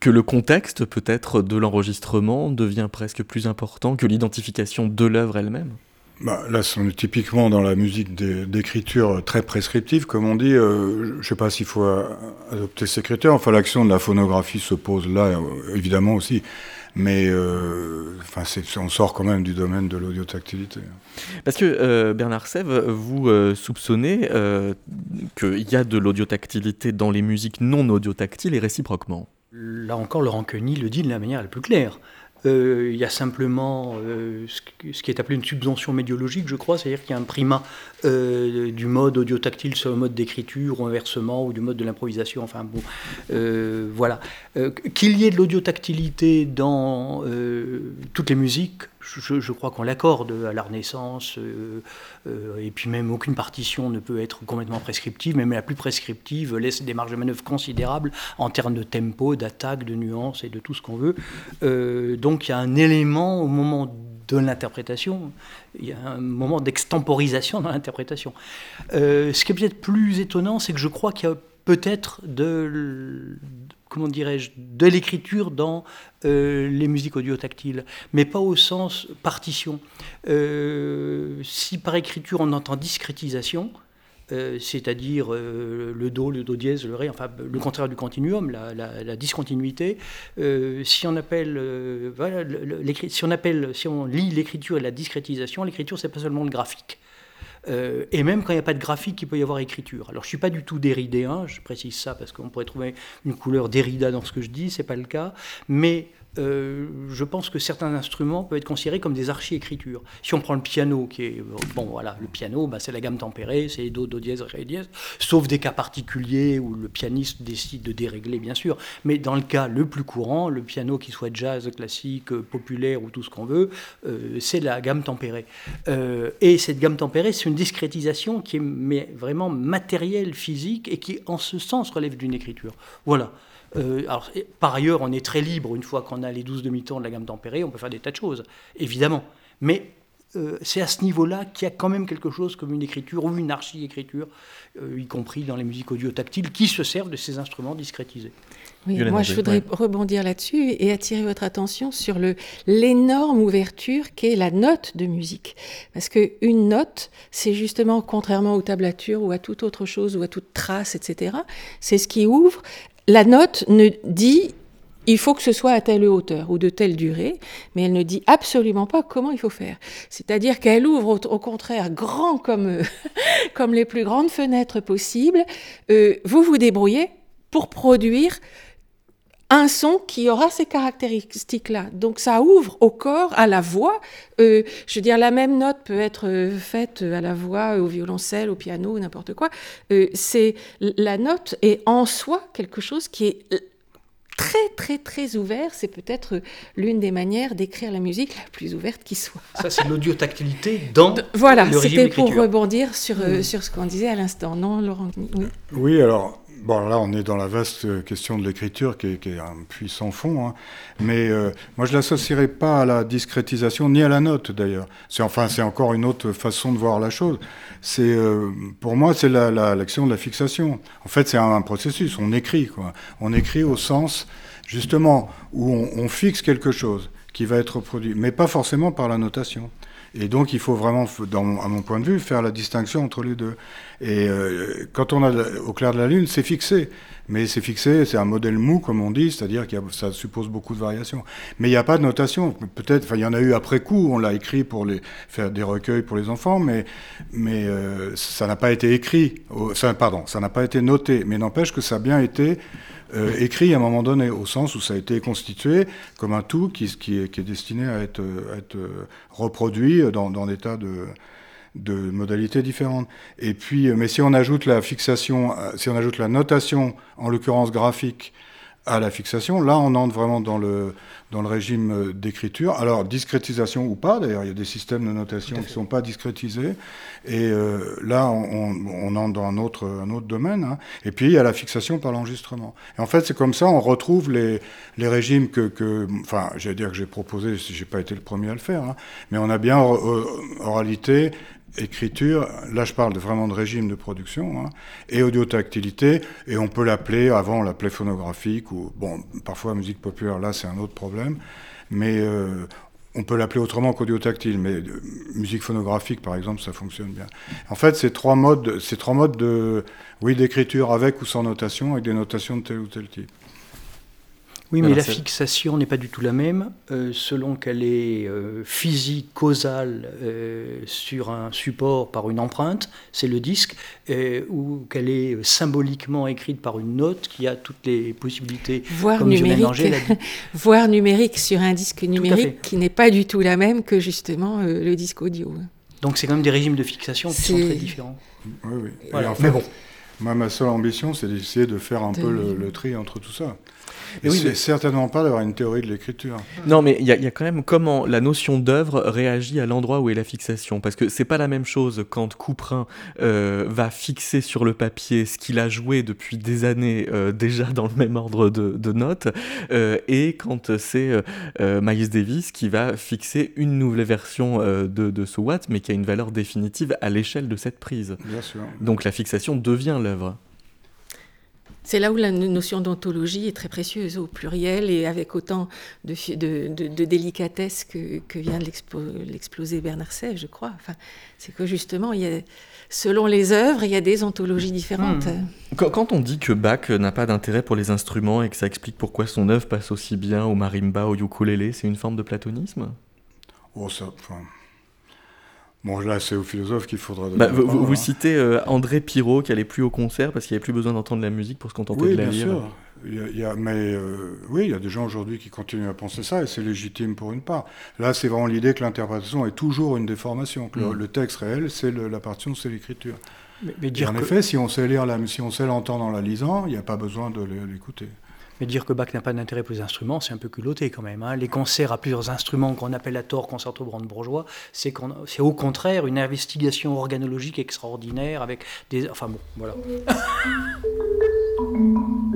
Que le contexte peut-être de l'enregistrement devient presque plus important que l'identification de l'œuvre elle-même bah, là, on est typiquement dans la musique d'écriture très prescriptive, comme on dit. Euh, je ne sais pas s'il faut adopter ces critères. Enfin, l'action de la phonographie se pose là, euh, évidemment aussi. Mais euh, enfin, on sort quand même du domaine de l'audiotactilité. Parce que Bernard Sève, vous soupçonnez qu'il y a de l'audiotactilité dans les musiques non audiotactiles et réciproquement. Là encore, Laurent Queny le dit de la manière la plus claire. Euh, il y a simplement euh, ce qui est appelé une subvention médiologique, je crois, c'est-à-dire qu'il y a un primat euh, du mode audio-tactile sur le mode d'écriture, ou inversement, ou du mode de l'improvisation, enfin bon, voilà. Qu'il y ait de l'audiotactilité dans toutes les musiques, je, crois qu'on l'accorde à la Renaissance, euh, euh, et puis même aucune partition ne peut être complètement prescriptive, même la plus prescriptive laisse des marges de manœuvre considérables en termes de tempo, d'attaque, de nuances et de tout ce qu'on veut. Euh, donc il y a un élément au moment de l'interprétation, il y a un moment d'extemporisation dans l'interprétation. ce qui est peut-être plus étonnant, c'est que je crois qu'il y a peut-être de, comment dirais-je, de l'écriture dans euh, les musiques audio-tactiles, mais pas au sens partition. Euh, si par écriture on entend discrétisation, euh, c'est-à-dire le do, le do dièse, le ré, enfin le contraire du continuum, la, discontinuité. si on appelle, si on appelle, si on lit l'écriture et la discrétisation, l'écriture c'est pas seulement le graphique. Euh, et même quand il n'y a pas de graphique, il peut y avoir écriture. Alors je ne suis pas du tout déridéen, je précise ça parce qu'on pourrait trouver une couleur dérida dans ce que je dis, ce n'est pas le cas, mais euh, je pense que certains instruments peuvent être considérés comme des archi-écritures. Si on prend le piano, qui est bon, voilà, le piano, bah, c'est la gamme tempérée, c'est do, do dièse, ré dièse, sauf des cas particuliers où le pianiste décide de dérégler, bien sûr. Mais dans le cas le plus courant, le piano qui soit jazz, classique, populaire ou tout ce qu'on veut, euh, c'est la gamme tempérée. Euh, et cette gamme tempérée, c'est une discrétisation qui est vraiment matérielle, physique, et qui, en ce sens, relève d'une écriture. Voilà. Euh, alors, par ailleurs, on est très libre une fois qu'on a les 12 demi-tons de la gamme tempérée, on peut faire des tas de choses, évidemment. Mais euh, c'est à ce niveau-là qu'il y a quand même quelque chose comme une écriture ou une archi-écriture, euh, y compris dans les musiques audio-tactiles, qui se servent de ces instruments discrétisés. Oui, moi, je voudrais rebondir là-dessus et attirer votre attention sur l'énorme ouverture qu'est la note de musique. Parce qu'une note, c'est justement, contrairement aux tablatures ou à toute autre chose ou à toute trace, etc., c'est ce qui ouvre la note ne dit il faut que ce soit à telle hauteur ou de telle durée, mais elle ne dit absolument pas comment il faut faire. C'est-à-dire qu'elle ouvre au, contraire grand comme, comme les plus grandes fenêtres possibles. Euh, vous vous débrouillez pour produire un son qui aura ces caractéristiques-là. Donc ça ouvre au corps, à la voix. Euh, je veux dire, la même note peut être euh, faite à la voix, au violoncelle, au piano, n'importe quoi. Euh, c'est la note est en soi quelque chose qui est très très très ouvert. C'est peut-être l'une des manières d'écrire la musique la plus ouverte qui soit. Ça, c'est l'audiotactilité dans voilà, c'était pour rebondir sur, hmm. sur ce qu'on disait à l'instant. Non, Laurent Oui, oui alors Bon, là, on est dans la vaste question de l'écriture qui, est un puissant fond, hein. mais euh, moi, je ne l'associerai pas à la discrétisation, ni à la note d'ailleurs. C'est enfin, c'est encore une autre façon de voir la chose. C'est, euh, pour moi, c'est l'action la, de la fixation. En fait, c'est un, processus. On écrit, quoi. On écrit au sens, justement, où on fixe quelque chose qui va être produit, mais pas forcément par la notation. Et donc, il faut vraiment, à mon point de vue, faire la distinction entre les deux. Et euh, quand on a au clair de la Lune, c'est fixé. Mais c'est fixé, c'est un modèle mou, comme on dit, c'est-à-dire que ça suppose beaucoup de variations. Mais il n'y a pas de notation. Peut-être, enfin, il y en a eu après coup, on l'a écrit pour faire des recueils pour les enfants, mais, mais euh, ça n'a pas été écrit, pardon, ça n'a pas été noté. Mais n'empêche que ça a bien été euh, écrit à un moment donné, au sens où ça a été constitué comme un tout qui, qui, est, qui est, destiné à être, être reproduit dans, dans des tas de, de modalités différentes. Et puis, euh, mais si on ajoute la fixation, euh, si on ajoute la notation, en l'occurrence graphique, à la fixation. Là, on entre vraiment dans le, dans le régime euh, d'écriture. Alors, discrétisation ou pas, d'ailleurs, il y a des systèmes de notation qui ne sont pas discrétisés. Et euh, là, on, on, entre dans un autre, un autre domaine. Hein. Et puis, il y a la fixation par l'enregistrement. Et en fait, c'est comme ça, on retrouve les, les régimes que, que enfin, j'allais dire que j'ai proposé, si j'ai pas été le premier à le faire, hein. mais on a bien oralité, écriture, là je parle vraiment de régime de production, hein, et audiotactilité, et on peut l'appeler, avant on l'appelait phonographique, ou bon, parfois musique populaire, là c'est un autre problème, mais euh, on peut l'appeler autrement qu'audiotactile, mais euh, musique phonographique par exemple, ça fonctionne bien. En fait, c'est trois modes, c'est trois modes de, oui, d'écriture avec ou sans notation, avec des notations de tel ou tel type. Oui, mais la fixation n'est pas du tout la même euh, selon qu'elle est euh, physique, causale euh, sur un support par une empreinte, c'est le disque, ou qu'elle est symboliquement écrite par une note qui a toutes les possibilités. Voire numérique, voire numérique sur un disque numérique qui n'est pas du tout la même que justement le disque audio. Donc c'est quand même des régimes de fixation qui sont très différents. Oui, oui. mais bon. Moi, ma seule ambition, c'est d'essayer de faire un peu le tri entre tout ça. Et oui, certainement pas d'avoir une théorie de l'écriture. Non, mais il y, a quand même comment la notion d'œuvre réagit à l'endroit où est la fixation. Parce que c'est pas la même chose quand Couperin euh, va fixer sur le papier ce qu'il a joué depuis des années euh, déjà dans le même ordre de, notes, euh, et quand c'est Miles Davis qui va fixer une nouvelle version de, de ce Watt, mais qui a une valeur définitive à l'échelle de cette prise. Bien sûr. Donc la fixation devient l'œuvre. C'est là où la notion d'ontologie est très précieuse, au pluriel et avec autant de, de, délicatesse que, vient de l'exploser Bernard Sèvres, je crois. Enfin, c'est que justement, il y a, selon les œuvres, il y a des ontologies différentes. Hmm. Quand, on dit que Bach n'a pas d'intérêt pour les instruments et que ça explique pourquoi son œuvre passe aussi bien au marimba, au ukulélé, c'est une forme de platonisme? Oh, ça. Bon, là, c'est au philosophe qu'il faudra. Bah, vous, vous hein. citez euh, André Pirot qui allait plus au concert parce qu'il n'y avait plus besoin d'entendre la musique pour se contenter de la bien lire. Sûr. Il y a, mais euh, oui, il y a des gens aujourd'hui qui continuent à penser ça et c'est légitime pour une part. Là, c'est vraiment l'idée que l'interprétation est toujours une déformation, que le, mm. texte réel, c'est la partition, c'est l'écriture. Mais, en effet, si on sait lire, la, si on sait l'entendre en la lisant, il n'y a pas besoin de l'écouter. Mais dire que Bach n'a pas d'intérêt pour les instruments, c'est un peu culotté quand même. Hein. Les concerts à plusieurs instruments qu'on appelle à tort concerto brandebourgeois, c'est au contraire une investigation organologique extraordinaire avec des... Enfin bon, voilà.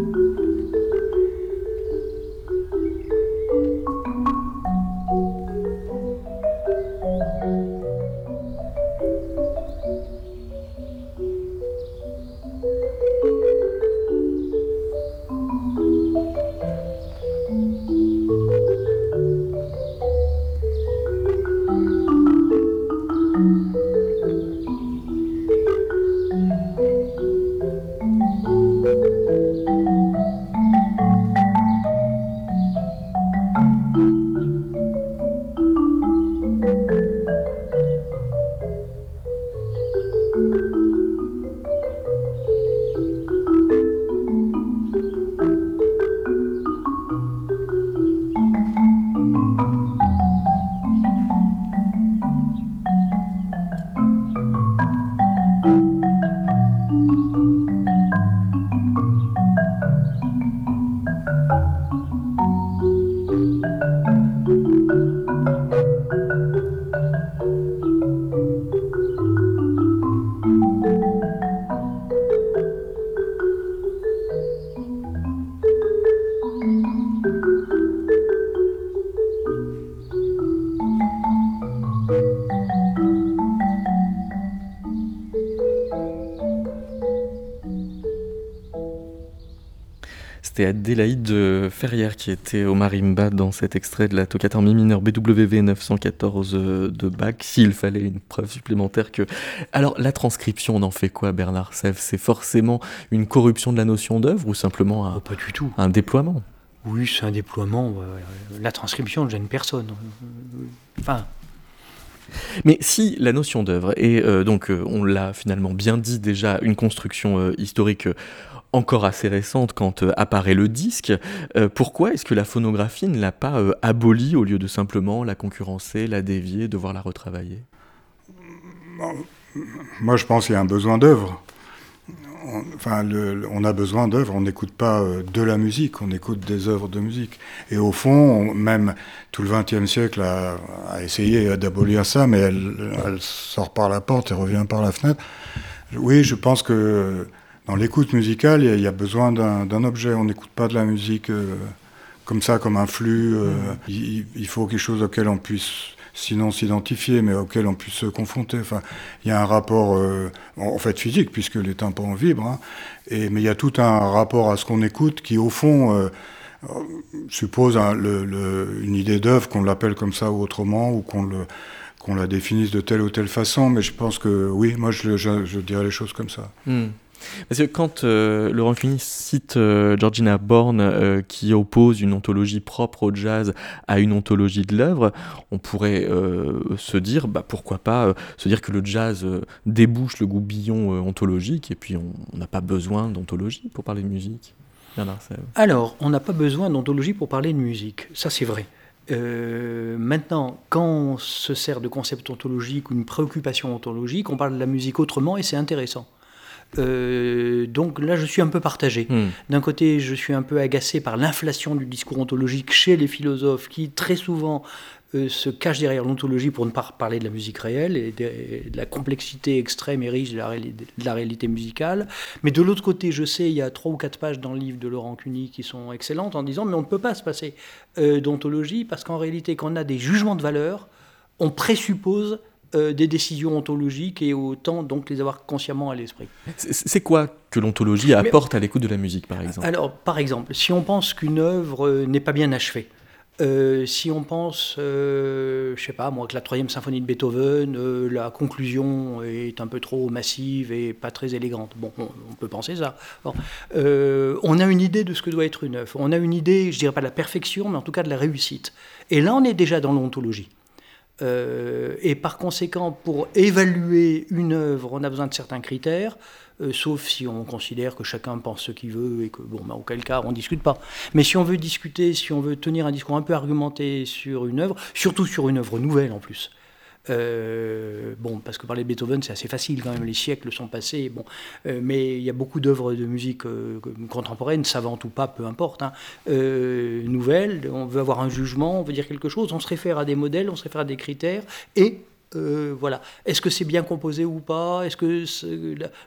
Adélaïde Ferrière qui était au marimba dans cet extrait de la toccata en mi mineur BWV 914 de Bach, s'il fallait une preuve supplémentaire que... Alors la transcription, on en fait quoi Bernard Sèvres? C'est forcément une corruption de la notion d'œuvre ou simplement un, oh, pas du tout. un déploiement? Oui, c'est un déploiement. La transcription ne gêne personne. Enfin, mais si la notion d'œuvre est euh, donc, euh, on l'a finalement bien dit déjà, une construction euh, historique encore assez récente quand euh, apparaît le disque, euh, pourquoi est-ce que la phonographie ne l'a pas euh, abolie au lieu de simplement la concurrencer, la dévier, devoir la retravailler? Moi je pense qu'il y a un besoin d'œuvre. on, enfin, on a besoin d'œuvres, on n'écoute pas de la musique, on écoute des œuvres de musique. Et au fond, même tout le XXe siècle a, essayé d'abolir ça, mais elle, sort par la porte et revient par la fenêtre. Oui, je pense que dans l'écoute musicale, il y, a besoin d'un objet. On n'écoute pas de la musique euh, comme ça, comme un flux. Euh, il, il, faut quelque chose auquel on puisse sinon s'identifier, mais auquel on puisse se confronter. Enfin, il y a un rapport, euh, en fait, physique, puisque les tympans vibrent, hein. et, mais il y a tout un rapport à ce qu'on écoute qui, au fond, suppose une idée d'œuvre, qu'on l'appelle comme ça ou autrement, ou qu'on le qu'on la définisse de telle ou telle façon, mais je pense que oui, moi je, je, dirais les choses comme ça. Hmm. Parce que quand euh, Laurent Cuny cite euh, Georgina Bourne euh, qui oppose une ontologie propre au jazz à une ontologie de l'œuvre, on pourrait se dire, bah, pourquoi pas se dire que le jazz débouche le goubillon ontologique et puis on n'a pas besoin d'ontologie pour parler de musique. Alors, on n'a pas besoin d'ontologie pour parler de musique, ça c'est vrai. maintenant, quand on se sert de concept ontologique ou une préoccupation ontologique, on parle de la musique autrement et c'est intéressant. Euh, donc là, je suis un peu partagé. Hmm. D'un côté, je suis un peu agacé par l'inflation du discours ontologique chez les philosophes qui, très souvent, euh, se cachent derrière l'ontologie pour ne pas parler de la musique réelle et de, la complexité extrême et riche de la, de la réalité musicale. Mais de l'autre côté, je sais, il y a trois ou quatre pages dans le livre de Laurent Cuny qui sont excellentes en disant mais on ne peut pas se passer euh, d'ontologie parce qu'en réalité, quand on a des jugements de valeur, on présuppose euh, des décisions ontologiques et autant donc les avoir consciemment à l'esprit. C'est quoi que l'ontologie apporte à l'écoute de la musique, par exemple? Alors, par exemple, si on pense qu'une œuvre euh, n'est pas bien achevée, euh, si on pense, je sais pas moi, que la troisième symphonie de Beethoven, la conclusion est un peu trop massive et pas très élégante. Bon, on, peut penser ça. on a une idée de ce que doit être une œuvre. On a une idée, je dirais pas de la perfection, mais en tout cas de la réussite. Et là, on est déjà dans l'ontologie. Euh, et par conséquent, pour évaluer une œuvre, on a besoin de certains critères, euh, sauf si on considère que chacun pense ce qu'il veut et que, bon, bah, auquel cas, on ne discute pas. Mais si on veut discuter, si on veut tenir un discours un peu argumenté sur une œuvre, surtout sur une œuvre nouvelle en plus, euh, bon, parce que parler de Beethoven, c'est assez facile quand même, les siècles sont passés. Bon, euh, mais il y a beaucoup d'œuvres de musique euh, contemporaine, savantes ou pas, peu importe, hein, nouvelles. On veut avoir un jugement, on veut dire quelque chose, on se réfère à des modèles, on se réfère à des critères, et voilà. Est-ce que c'est bien composé ou pas? Est-ce que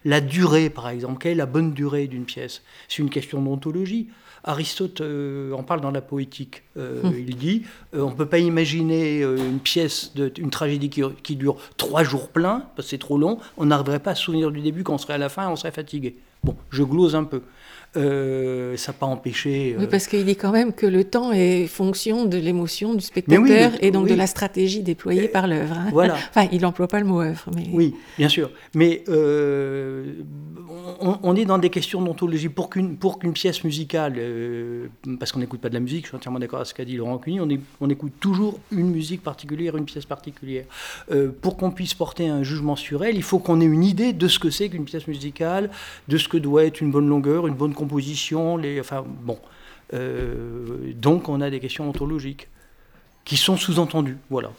la, durée, par exemple, quelle est la bonne durée d'une pièce? C'est une question d'ontologie. Aristote euh, en parle dans la poétique. Euh, hum. Il dit euh, on ne peut pas imaginer une pièce, de, une tragédie qui, dure trois jours pleins, parce que c'est trop long. On n'arriverait pas à se souvenir du début quand on serait à la fin, on serait fatigué. Bon, je glose un peu. Euh, ça n'a pas empêché. Oui, parce qu'il dit quand même que le temps est fonction de l'émotion du spectateur et donc de la stratégie déployée par l'œuvre. Hein. Voilà. enfin, il n'emploie pas le mot œuvre. Mais... Oui, bien sûr. Mais euh, on, est dans des questions d'ontologie. Pour qu'une pièce musicale, euh, parce qu'on n'écoute pas de la musique, je suis entièrement d'accord avec ce qu'a dit Laurent Cuny, on, on, écoute toujours une musique particulière, une pièce particulière. pour qu'on puisse porter un jugement sur elle, il faut qu'on ait une idée de ce que c'est qu'une pièce musicale, de ce que doit être une bonne longueur, une bonne composition, les, enfin bon. Euh, donc on a des questions ontologiques qui sont sous-entendues, voilà.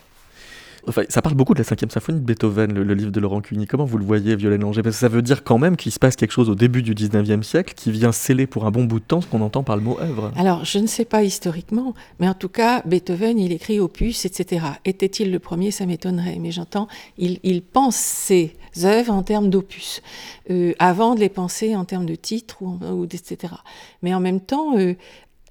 Enfin, ça parle beaucoup de la cinquième symphonie de Beethoven, le, livre de Laurent Cuny. Comment vous le voyez, Violaine Langer? Parce que ça veut dire quand même qu'il se passe quelque chose au début du 19e siècle qui vient sceller pour un bon bout de temps ce qu'on entend par le mot œuvre. Alors, je ne sais pas historiquement, mais en tout cas, Beethoven, il écrit opus, etc. Était-il le premier? Ça m'étonnerait. Mais j'entends, il, il pense ses œuvres en termes d'opus, euh, avant de les penser en termes de titres ou, etc. Mais en même temps, euh,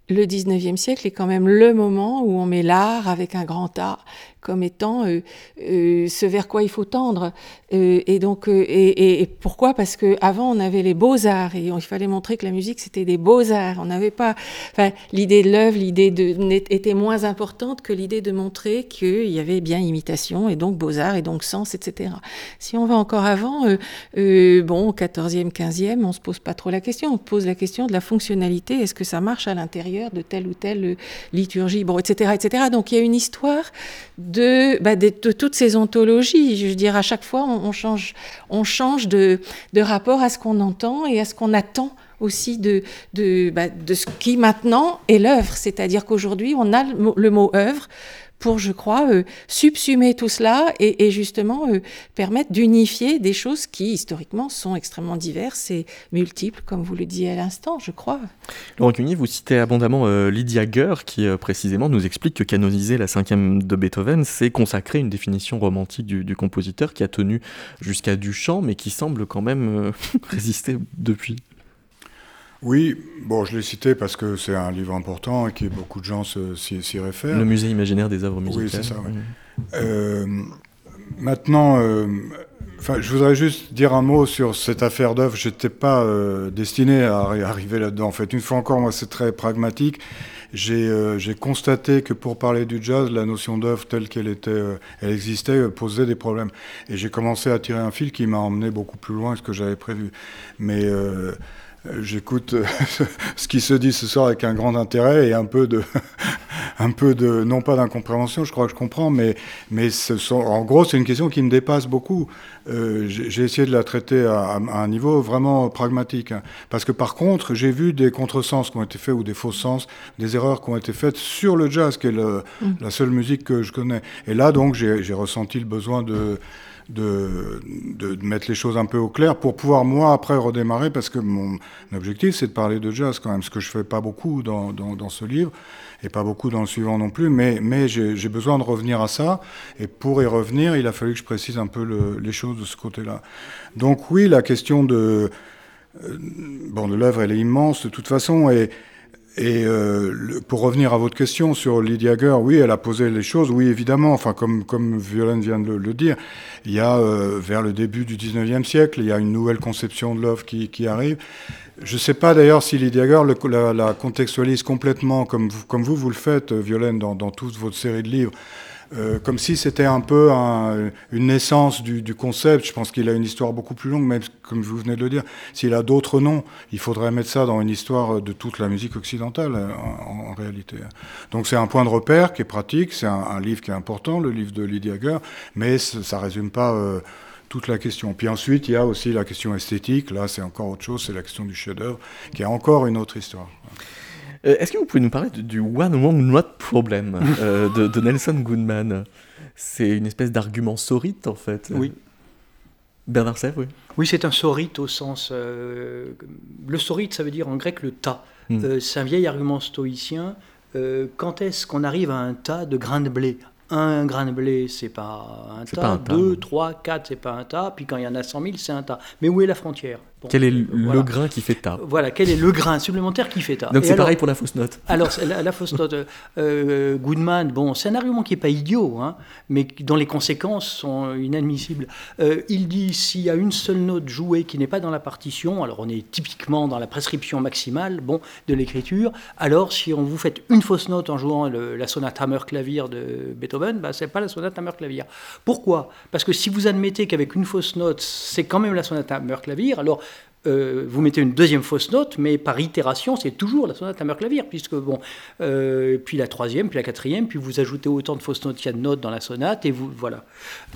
le 19e siècle est quand même le moment où on met l'art avec un grand A comme étant euh, euh, ce vers quoi il faut tendre. Euh, et donc, et, pourquoi? Parce que avant on avait les beaux arts et il fallait montrer que la musique c'était des beaux arts. On n'avait pas, enfin, l'idée de l'œuvre, l'idée de était moins importante que l'idée de montrer qu'il y avait bien imitation et donc beaux arts et donc sens, etc. Si on va encore avant, bon, 14e, 15e, on se pose pas trop la question. On pose la question de la fonctionnalité. Est-ce que ça marche à l'intérieur de telle ou telle liturgie, bon, etc., etc. Donc il y a une histoire bah, de, toutes ces ontologies. Je veux dire, à chaque fois, on, change, on change de, de rapport à ce qu'on entend et à ce qu'on attend aussi de, de, bah, de ce qui maintenant est l'œuvre. C'est-à-dire qu'aujourd'hui, on a le mot, œuvre pour, je crois, euh, subsumer tout cela et, justement euh, permettre d'unifier des choses qui, historiquement, sont extrêmement diverses et multiples, comme vous le disiez à l'instant, je crois. Laurent Cuny, vous citez abondamment euh, Lydia Geur, qui précisément nous explique que canoniser la cinquième de Beethoven, c'est consacrer une définition romantique du, compositeur qui a tenu jusqu'à Duchamp, mais qui semble quand même résister depuis. Oui, bon, je l'ai cité parce que c'est un livre important et que beaucoup de gens s'y réfèrent. Le musée imaginaire des œuvres musicales. Oui, c'est ça. Euh, maintenant, euh, je voudrais juste dire un mot sur cette affaire d'œuvre. Je n'étais pas euh, destiné à arriver là-dedans. En fait, une fois encore, moi, c'est très pragmatique. J'ai constaté que pour parler du jazz, la notion d'œuvre telle qu'elle était, elle existait, posait des problèmes. Et j'ai commencé à tirer un fil qui m'a emmené beaucoup plus loin que ce que j'avais prévu. Mais euh, j'écoute euh, ce qui se dit ce soir avec un grand intérêt et un peu de, un peu de non pas d'incompréhension, je crois que je comprends, mais, mais ce sont, en gros, c'est une question qui me dépasse beaucoup. Euh, j'ai essayé de la traiter à, un niveau vraiment pragmatique. Hein. Parce que par contre, j'ai vu des contresens qui ont été faits ou des faux sens, des erreurs qui ont été faites sur le jazz, qui est le, mm. la seule musique que je connais. Et là, donc, j'ai ressenti le besoin de de, de, mettre les choses un peu au clair pour pouvoir, moi, après redémarrer, parce que mon objectif, c'est de parler de jazz quand même, ce que je fais pas beaucoup dans, dans, ce livre, et pas beaucoup dans le suivant non plus, mais, mais j'ai besoin de revenir à ça, et pour y revenir, il a fallu que je précise un peu le, les choses de ce côté-là. Donc oui, la question de... Euh, bon, de l'œuvre, elle est immense de toute façon, et et euh, pour revenir à votre question sur Lydia Geur, oui, elle a posé les choses, oui, évidemment, enfin, comme, comme Violaine vient de le, dire, il y a, euh, vers le début du 19e siècle, il y a une nouvelle conception de l'œuvre qui, qui, arrive. Je ne sais pas d'ailleurs si Lydia Geur la, la, contextualise complètement, comme vous, comme vous, vous le faites, Violaine, dans, dans toute votre série de livres. Euh, comme si c'était un peu une naissance du, concept. Je pense qu'il a une histoire beaucoup plus longue, même comme vous venez de le dire. S'il a d'autres noms, il faudrait mettre ça dans une histoire de toute la musique occidentale, euh, en, réalité. Donc c'est un point de repère qui est pratique, c'est un, livre qui est important, le livre de Lydia Geur, mais ça résume pas... Euh, toute la question. Puis ensuite, il y a aussi la question esthétique. Là, c'est encore autre chose, c'est la question du chef-d'œuvre, qui est encore une autre histoire. Euh, est-ce que vous pouvez nous parler du One Wrong Not Problem euh, de, Nelson Goodman? C'est une espèce d'argument sorite en fait. Oui. Bernard Sèvres, oui. Oui, c'est un sorite au sens. Euh, le sorite, ça veut dire en grec le tas. Hmm. c'est un vieil argument stoïcien. quand est-ce qu'on arrive à un tas de grains de blé? Un grain de blé, c'est pas un tas. Deux, trois, quatre, c'est pas un tas. Puis quand il y en a 100 000, c'est un tas. Mais où est la frontière? Quel est le grain qui fait tas Voilà, quel est le grain supplémentaire qui fait tas Donc c'est pareil pour la fausse note. Alors la, fausse note, euh, Goodman, bon, c'est un argument qui n'est pas idiot, hein, mais dont les conséquences sont inadmissibles. Euh, il dit s'il y a une seule note jouée qui n'est pas dans la partition, alors on est typiquement dans la prescription maximale, bon, de l'écriture. Alors si on vous fait une fausse note en jouant la sonate Hammer clavier de Beethoven, bah, c'est pas la sonate Hammer clavier. Pourquoi? Parce que si vous admettez qu'avec une fausse note, c'est quand même la sonate Hammer clavier, alors euh, vous mettez une deuxième fausse note, mais par itération, c'est toujours la sonate à clavier, puisque bon, euh, puis la troisième, puis la quatrième, puis vous ajoutez autant de fausses notes qu'il y a de notes dans la sonate, et vous voilà.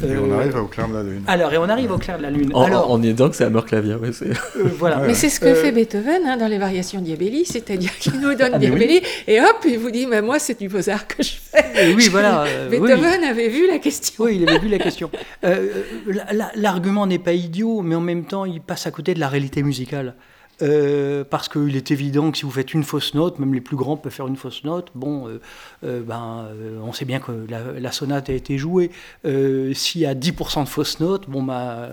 et on euh, arrive au clair de la lune. Alors, et on arrive au clair de la lune. En, alors, en disant que c'est Hammer clavier, ouais, voilà. Mais c'est ce que fait Beethoven hein, dans les variations Diabelli, c'est-à-dire qu'il nous donne ah, Diabelli, et hop, il vous dit, mais moi, c'est du Beaux-Arts que je fais. oui, voilà. Beethoven avait vu la question. Oui, il avait vu la question. L'argument n'est pas idiot, mais en même temps, il passe à côté de la réalité musicale. Euh, parce qu'il est évident que si vous faites une fausse note, même les plus grands peuvent faire une fausse note. Bon, euh, euh, ben, on sait bien que la, sonate a été jouée. S'il y a 10% de fausses notes, bon, bah,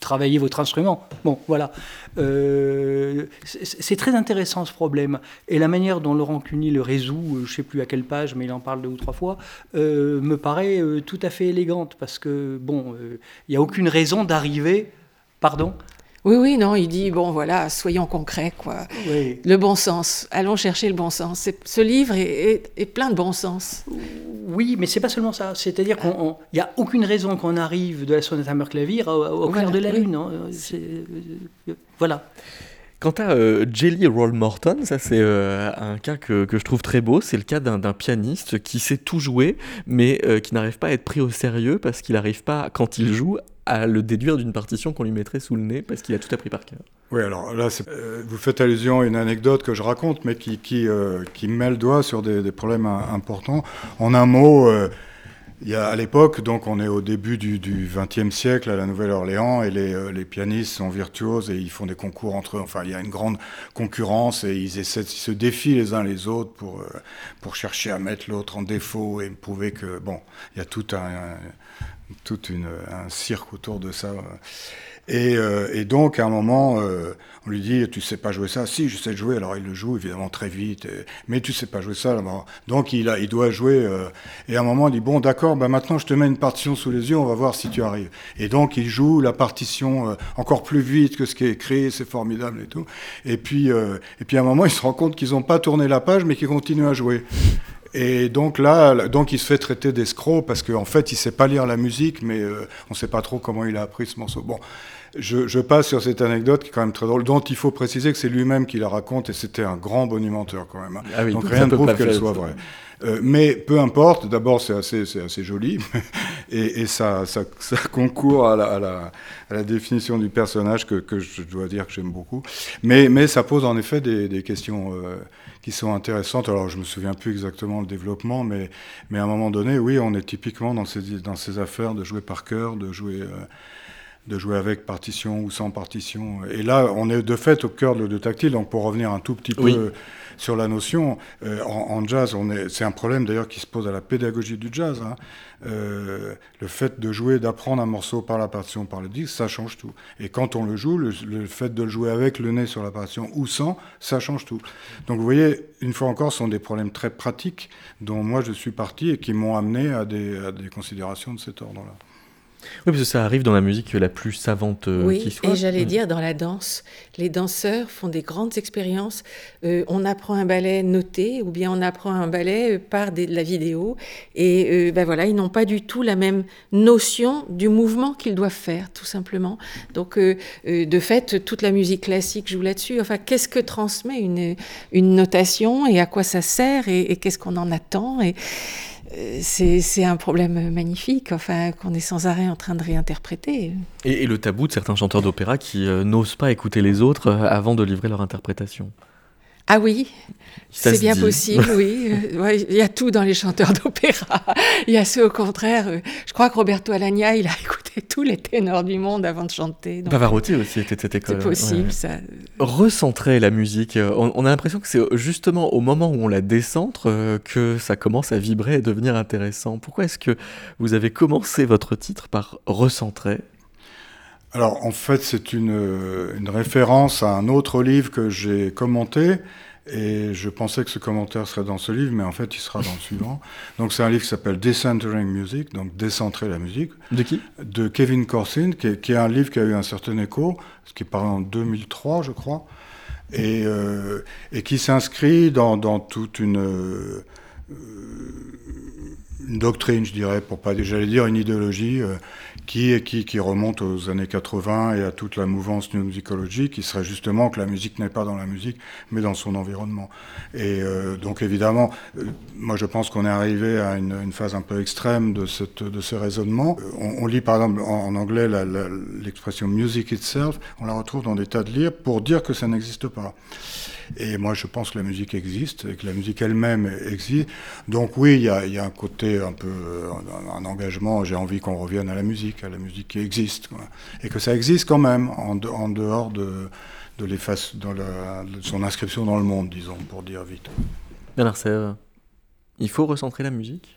travaillez votre instrument. Bon, voilà. c'est très intéressant ce problème. Et la manière dont Laurent Cuny le résout, je ne sais plus à quelle page, mais il en parle deux ou trois fois, me paraît tout à fait élégante parce que, bon, il n'y a aucune raison d'arriver. Pardon oui, oui, non, il dit, bon, voilà, soyons concrets, quoi. Le bon sens, allons chercher le bon sens. Ce livre est, plein de bon sens. Oui, mais c'est pas seulement ça. C'est-à-dire qu'il n'y a aucune raison qu'on arrive de la sonate à clavier au, au clair de la lune. Hein. Euh, voilà. Quant à euh, Jelly Roll Morton, ça c'est euh, un cas que, que, je trouve très beau. C'est le cas d'un pianiste qui sait tout jouer, mais euh, qui n'arrive pas à être pris au sérieux parce qu'il n'arrive pas, quand il joue, à le déduire d'une partition qu'on lui mettrait sous le nez parce qu'il a tout appris par cœur. Oui, alors là, vous faites allusion à une anecdote que je raconte, mais qui, qui, qui met le doigt sur des, problèmes importants. En un mot, il y a, à l'époque, donc on est au début du XXe siècle à la Nouvelle-Orléans et les, euh, les, pianistes sont virtuoses et ils font des concours entre eux. Enfin, il y a une grande concurrence et ils, essaient, ils se défient les uns les autres pour, euh, pour chercher à mettre l'autre en défaut et prouver que, bon, il y a tout un, tout un cirque autour de ça. Et, euh, et, donc, à un moment, euh, on lui dit Tu sais pas jouer ça Si, je sais jouer. Alors, il le joue évidemment très vite. mais tu sais pas jouer ça. Donc, il, a, il doit jouer. Euh, et à un moment, il dit Bon, d'accord, bah, maintenant, je te mets une partition sous les yeux, on va voir si tu arrives. Et donc, il joue la partition encore plus vite que ce qui est écrit. C'est formidable et tout. Et puis, et puis, à un moment, il se rend compte qu'ils n'ont pas tourné la page, mais qu'ils continuent à jouer. Et donc là, donc il se fait traiter d'escroc parce qu'en fait, il sait pas lire la musique, mais euh, on sait pas trop comment il a appris ce morceau. Bon, je, je, passe sur cette anecdote qui est quand même très drôle, dont il faut préciser que c'est lui-même qui la raconte et c'était un grand bonimenteur quand même. Hein. Ah oui, donc rien ne prouve qu'elle soit vraie. Euh, mais peu importe, d'abord c'est assez, assez joli et, et ça, ça, ça, concourt à la, à, la, à la, définition du personnage que, que je dois dire que j'aime beaucoup. Mais, mais ça pose en effet des, des questions euh, qui sont intéressantes. Alors je me souviens plus exactement le développement, mais, mais à un moment donné, oui, on est typiquement dans ces, dans ces affaires de jouer par cœur, de jouer... Euh, de jouer avec partition ou sans partition. Et là, on est de fait au cœur de, de tactile. Donc, pour revenir un tout petit oui. Sur la notion, euh, en, jazz, c'est un problème d'ailleurs qui se pose à la pédagogie du jazz. Hein. Euh, le fait de jouer, d'apprendre un morceau par la partition, par le disque, ça change tout. Et quand on le joue, le, fait de le jouer avec le nez sur la partition ou sans, ça change tout. Donc, vous voyez, une fois encore, ce sont des problèmes très pratiques dont moi je suis parti et qui m'ont amené à des considérations de cet ordre-là. Oui, parce que ça arrive dans la musique la plus savante euh, oui, qui soit. Et j'allais mmh. dire dans la danse, les danseurs font des grandes expériences. Euh, on apprend un ballet noté ou bien on apprend un ballet par des, de la vidéo. Et euh, ben voilà, ils n'ont pas du tout la même notion du mouvement qu'ils doivent faire, tout simplement. Donc, euh, de fait, toute la musique classique joue là-dessus. Enfin, qu'est-ce que transmet une, une notation et à quoi ça sert et, et qu'est-ce qu'on en attend et, c'est un problème magnifique, enfin, qu'on est sans arrêt en train de réinterpréter. Et, et le tabou de certains chanteurs d'opéra qui euh, n'osent pas écouter les autres euh, avant de livrer leur interprétation. Ah oui, c'est bien dit. possible, oui. Ouais, il y a tout dans les chanteurs d'opéra. Il y a ceux au contraire. Euh, je crois que Roberto Alagna, il a écouté tous les ténors du monde avant de chanter. Donc, Pavarotti aussi était de cette école. C'est possible, ouais. ça. Recentrer la musique. On, on a l'impression que c'est justement au moment où on la décentre euh, que ça commence à vibrer et devenir intéressant. Pourquoi est-ce que vous avez commencé votre titre par recentrer? Alors en fait c'est une, une, référence à un autre livre que j'ai commenté et je pensais que ce commentaire serait dans ce livre mais en fait il sera dans le suivant. Donc c'est un livre qui s'appelle Decentering Music, donc décentrer la musique. De qui? De Kevin Corsin, qui est, qui est, un livre qui a eu un certain écho, ce qui est paru en 2003 je crois, et, euh, et qui s'inscrit dans, dans, toute une... Euh, une doctrine, je dirais, pour pas j'allais dire une idéologie euh, qui, qui, qui remonte aux années 80 et à toute la mouvance new qui serait justement que la musique n'est pas dans la musique, mais dans son environnement. Et euh, donc évidemment, euh, moi je pense qu'on est arrivé à une, phase un peu extrême de, cette, de ce raisonnement. On, on lit par exemple en, anglais l'expression music itself, on la retrouve dans des tas de livres pour dire que ça n'existe pas. Et moi, je pense que la musique existe, et que la musique elle-même existe. Donc oui, il y a, un côté un peu, un engagement, j'ai envie qu'on revienne à la musique, à la musique qui existe. Quoi. Et que ça existe quand même, en, de, en dehors de, de, la, de son inscription dans le monde, disons, pour dire vite. Bernard Serre, il faut recentrer la musique?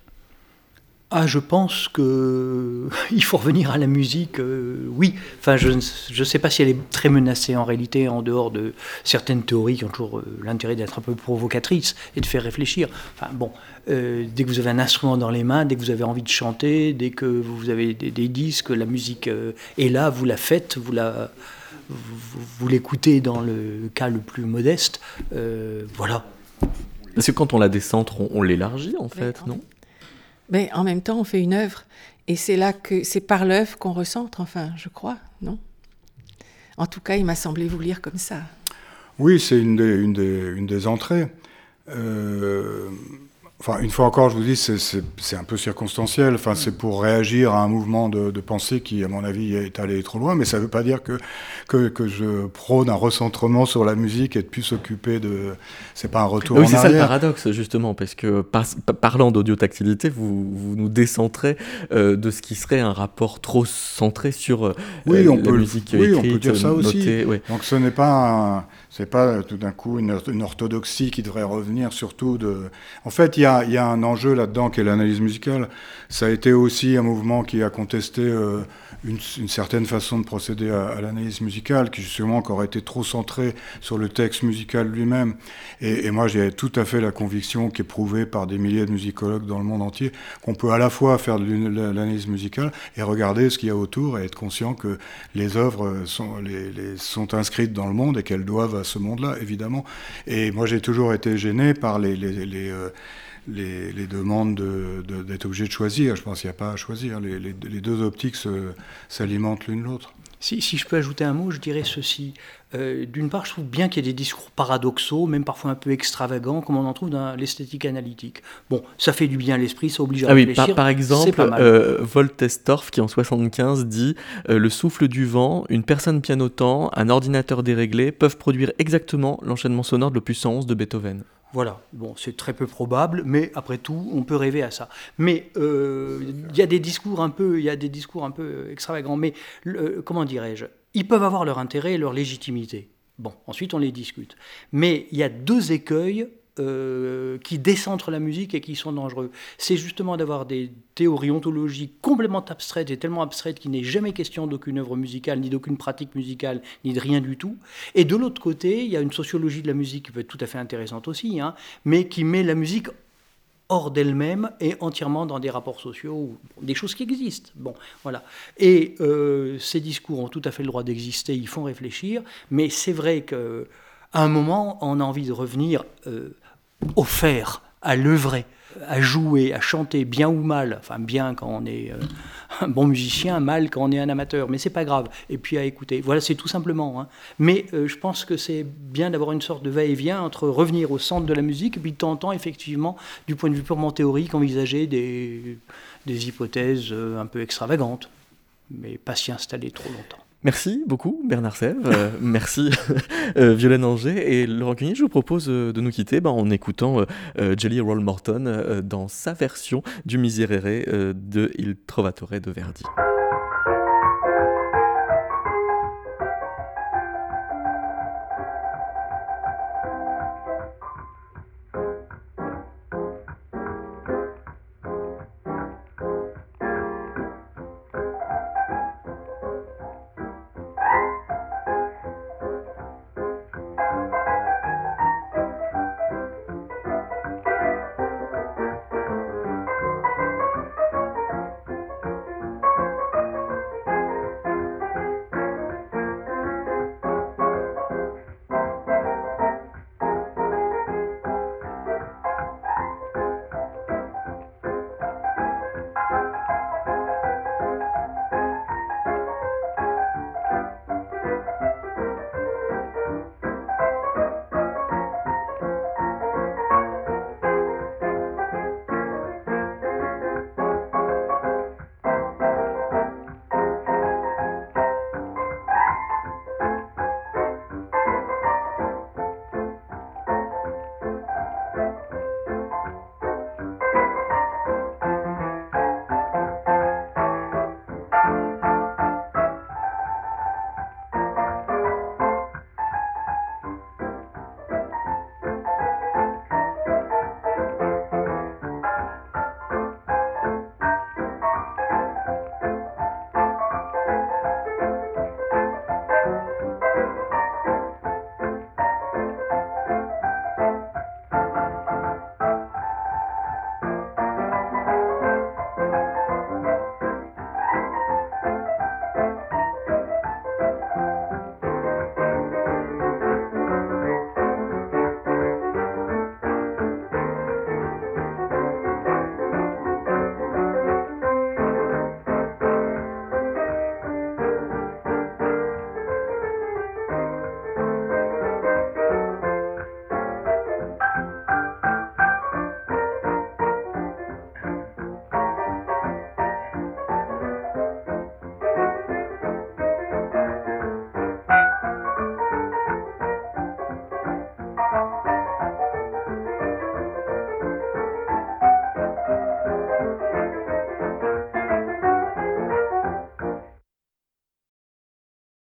Ah, je pense que il faut revenir à la musique. Euh, oui, enfin, je ne sais pas si elle est très menacée en réalité, en dehors de certaines théories qui ont toujours euh, l'intérêt d'être un peu provocatrices et de faire réfléchir. Enfin, bon, euh, dès que vous avez un instrument dans les mains, dès que vous avez envie de chanter, dès que vous avez des, des disques, la musique euh, est là, vous la faites, vous la vous, vous l'écoutez dans le cas le plus modeste. Euh, voilà. Parce que quand on la décentre, on, on l'élargit en fait, non? Mais en même temps, on fait une œuvre. Et c'est là que c'est par l'œuvre qu'on recentre, enfin, je crois, non? En tout cas, il m'a semblé vous lire comme ça. Oui, c'est une des, une, une des entrées. Euh, Enfin, une fois encore, je vous dis, c'est un peu circonstanciel. Enfin, c'est pour réagir à un mouvement de, de, pensée qui, à mon avis, est allé trop loin. Mais ça ne veut pas dire que, que, que, je prône un recentrement sur la musique et de plus s'occuper de. C'est pas un retour oui, en arrière. Oui, c'est ça le paradoxe, justement, parce que par, parlant d'audiotactilité, vous, vous nous décentrez euh, de ce qui serait un rapport trop centré sur euh, oui, on la peut, musique oui, écrite, on peut dire ça notée, aussi. Oui. Donc, ce n'est pas un c'est pas tout d'un coup une, une, orthodoxie qui devrait revenir surtout de. En fait, il y a, y a, un enjeu là-dedans qui est l'analyse musicale. Ça a été aussi un mouvement qui a contesté euh, une, certaine façon de procéder à, l'analyse musicale, qui justement aurait été trop centrée sur le texte musical lui-même. Et, moi, j'ai tout à fait la conviction, qui est prouvée par des milliers de musicologues dans le monde entier, qu'on peut à la fois faire de l'analyse musicale et regarder ce qu'il y a autour et être conscient que les œuvres sont, inscrites dans le monde et qu'elles doivent à ce monde-là, évidemment. Et moi, j'ai toujours été gêné par les, euh, les, les demandes d'être de, de, obligé de choisir. Je pense qu'il n'y a pas à choisir. Les, les deux optiques s'alimentent l'une l'autre. Si, si, je peux ajouter un mot, je dirais ceci. Euh, D'une part, je trouve bien qu'il y ait des discours paradoxaux, même parfois un peu extravagants, comme on en trouve dans l'esthétique analytique. Bon, ça fait du bien à l'esprit, ça oblige à ah oui. Par, par exemple, euh, Voltestorff, qui en 75 dit euh, Le souffle du vent, une personne pianotant, un ordinateur déréglé peuvent produire exactement l'enchaînement sonore de l'opus 111 de Beethoven. Voilà, bon, c'est très peu probable, mais après tout, on peut rêver à ça. Mais il euh, y a des discours un peu, il y a des discours un peu extravagants, mais le, comment dirais-je Ils peuvent avoir leur intérêt et leur légitimité. Bon, ensuite on les discute. Mais il y a deux écueils euh, qui décentrent la musique et qui sont dangereux. C'est justement d'avoir des théories ontologiques complètement abstraites et tellement abstraites qu'il n'est jamais question d'aucune œuvre musicale, ni d'aucune pratique musicale, ni de rien du tout. Et de l'autre côté, il y a une sociologie de la musique qui peut être tout à fait intéressante aussi, hein, mais qui met la musique hors d'elle-même et entièrement dans des rapports sociaux, des choses qui existent. Bon, voilà. Et euh, ces discours ont tout à fait le droit d'exister, ils font réfléchir, mais c'est vrai qu'à un moment, on a envie de revenir euh, au faire, à l'œuvrer, à jouer, à chanter, bien ou mal. Enfin, bien quand on est euh, un bon musicien, mal quand on est un amateur, mais c'est pas grave. Et puis à écouter. Voilà, c'est tout simplement. Hein. Mais euh, je pense que c'est bien d'avoir une sorte de va-et-vient entre revenir au centre de la musique et puis de effectivement, du point de vue purement théorique, envisager des, des hypothèses euh, un peu extravagantes, mais pas s'y installer trop longtemps. Merci beaucoup Bernard Sèvres, euh, merci euh, Violaine Anger et Laurent Cugny. Je vous propose euh, de nous quitter bah, en écoutant euh, Jelly Roll Morton dans sa version du Miserere de Il Trovatore de Verdi.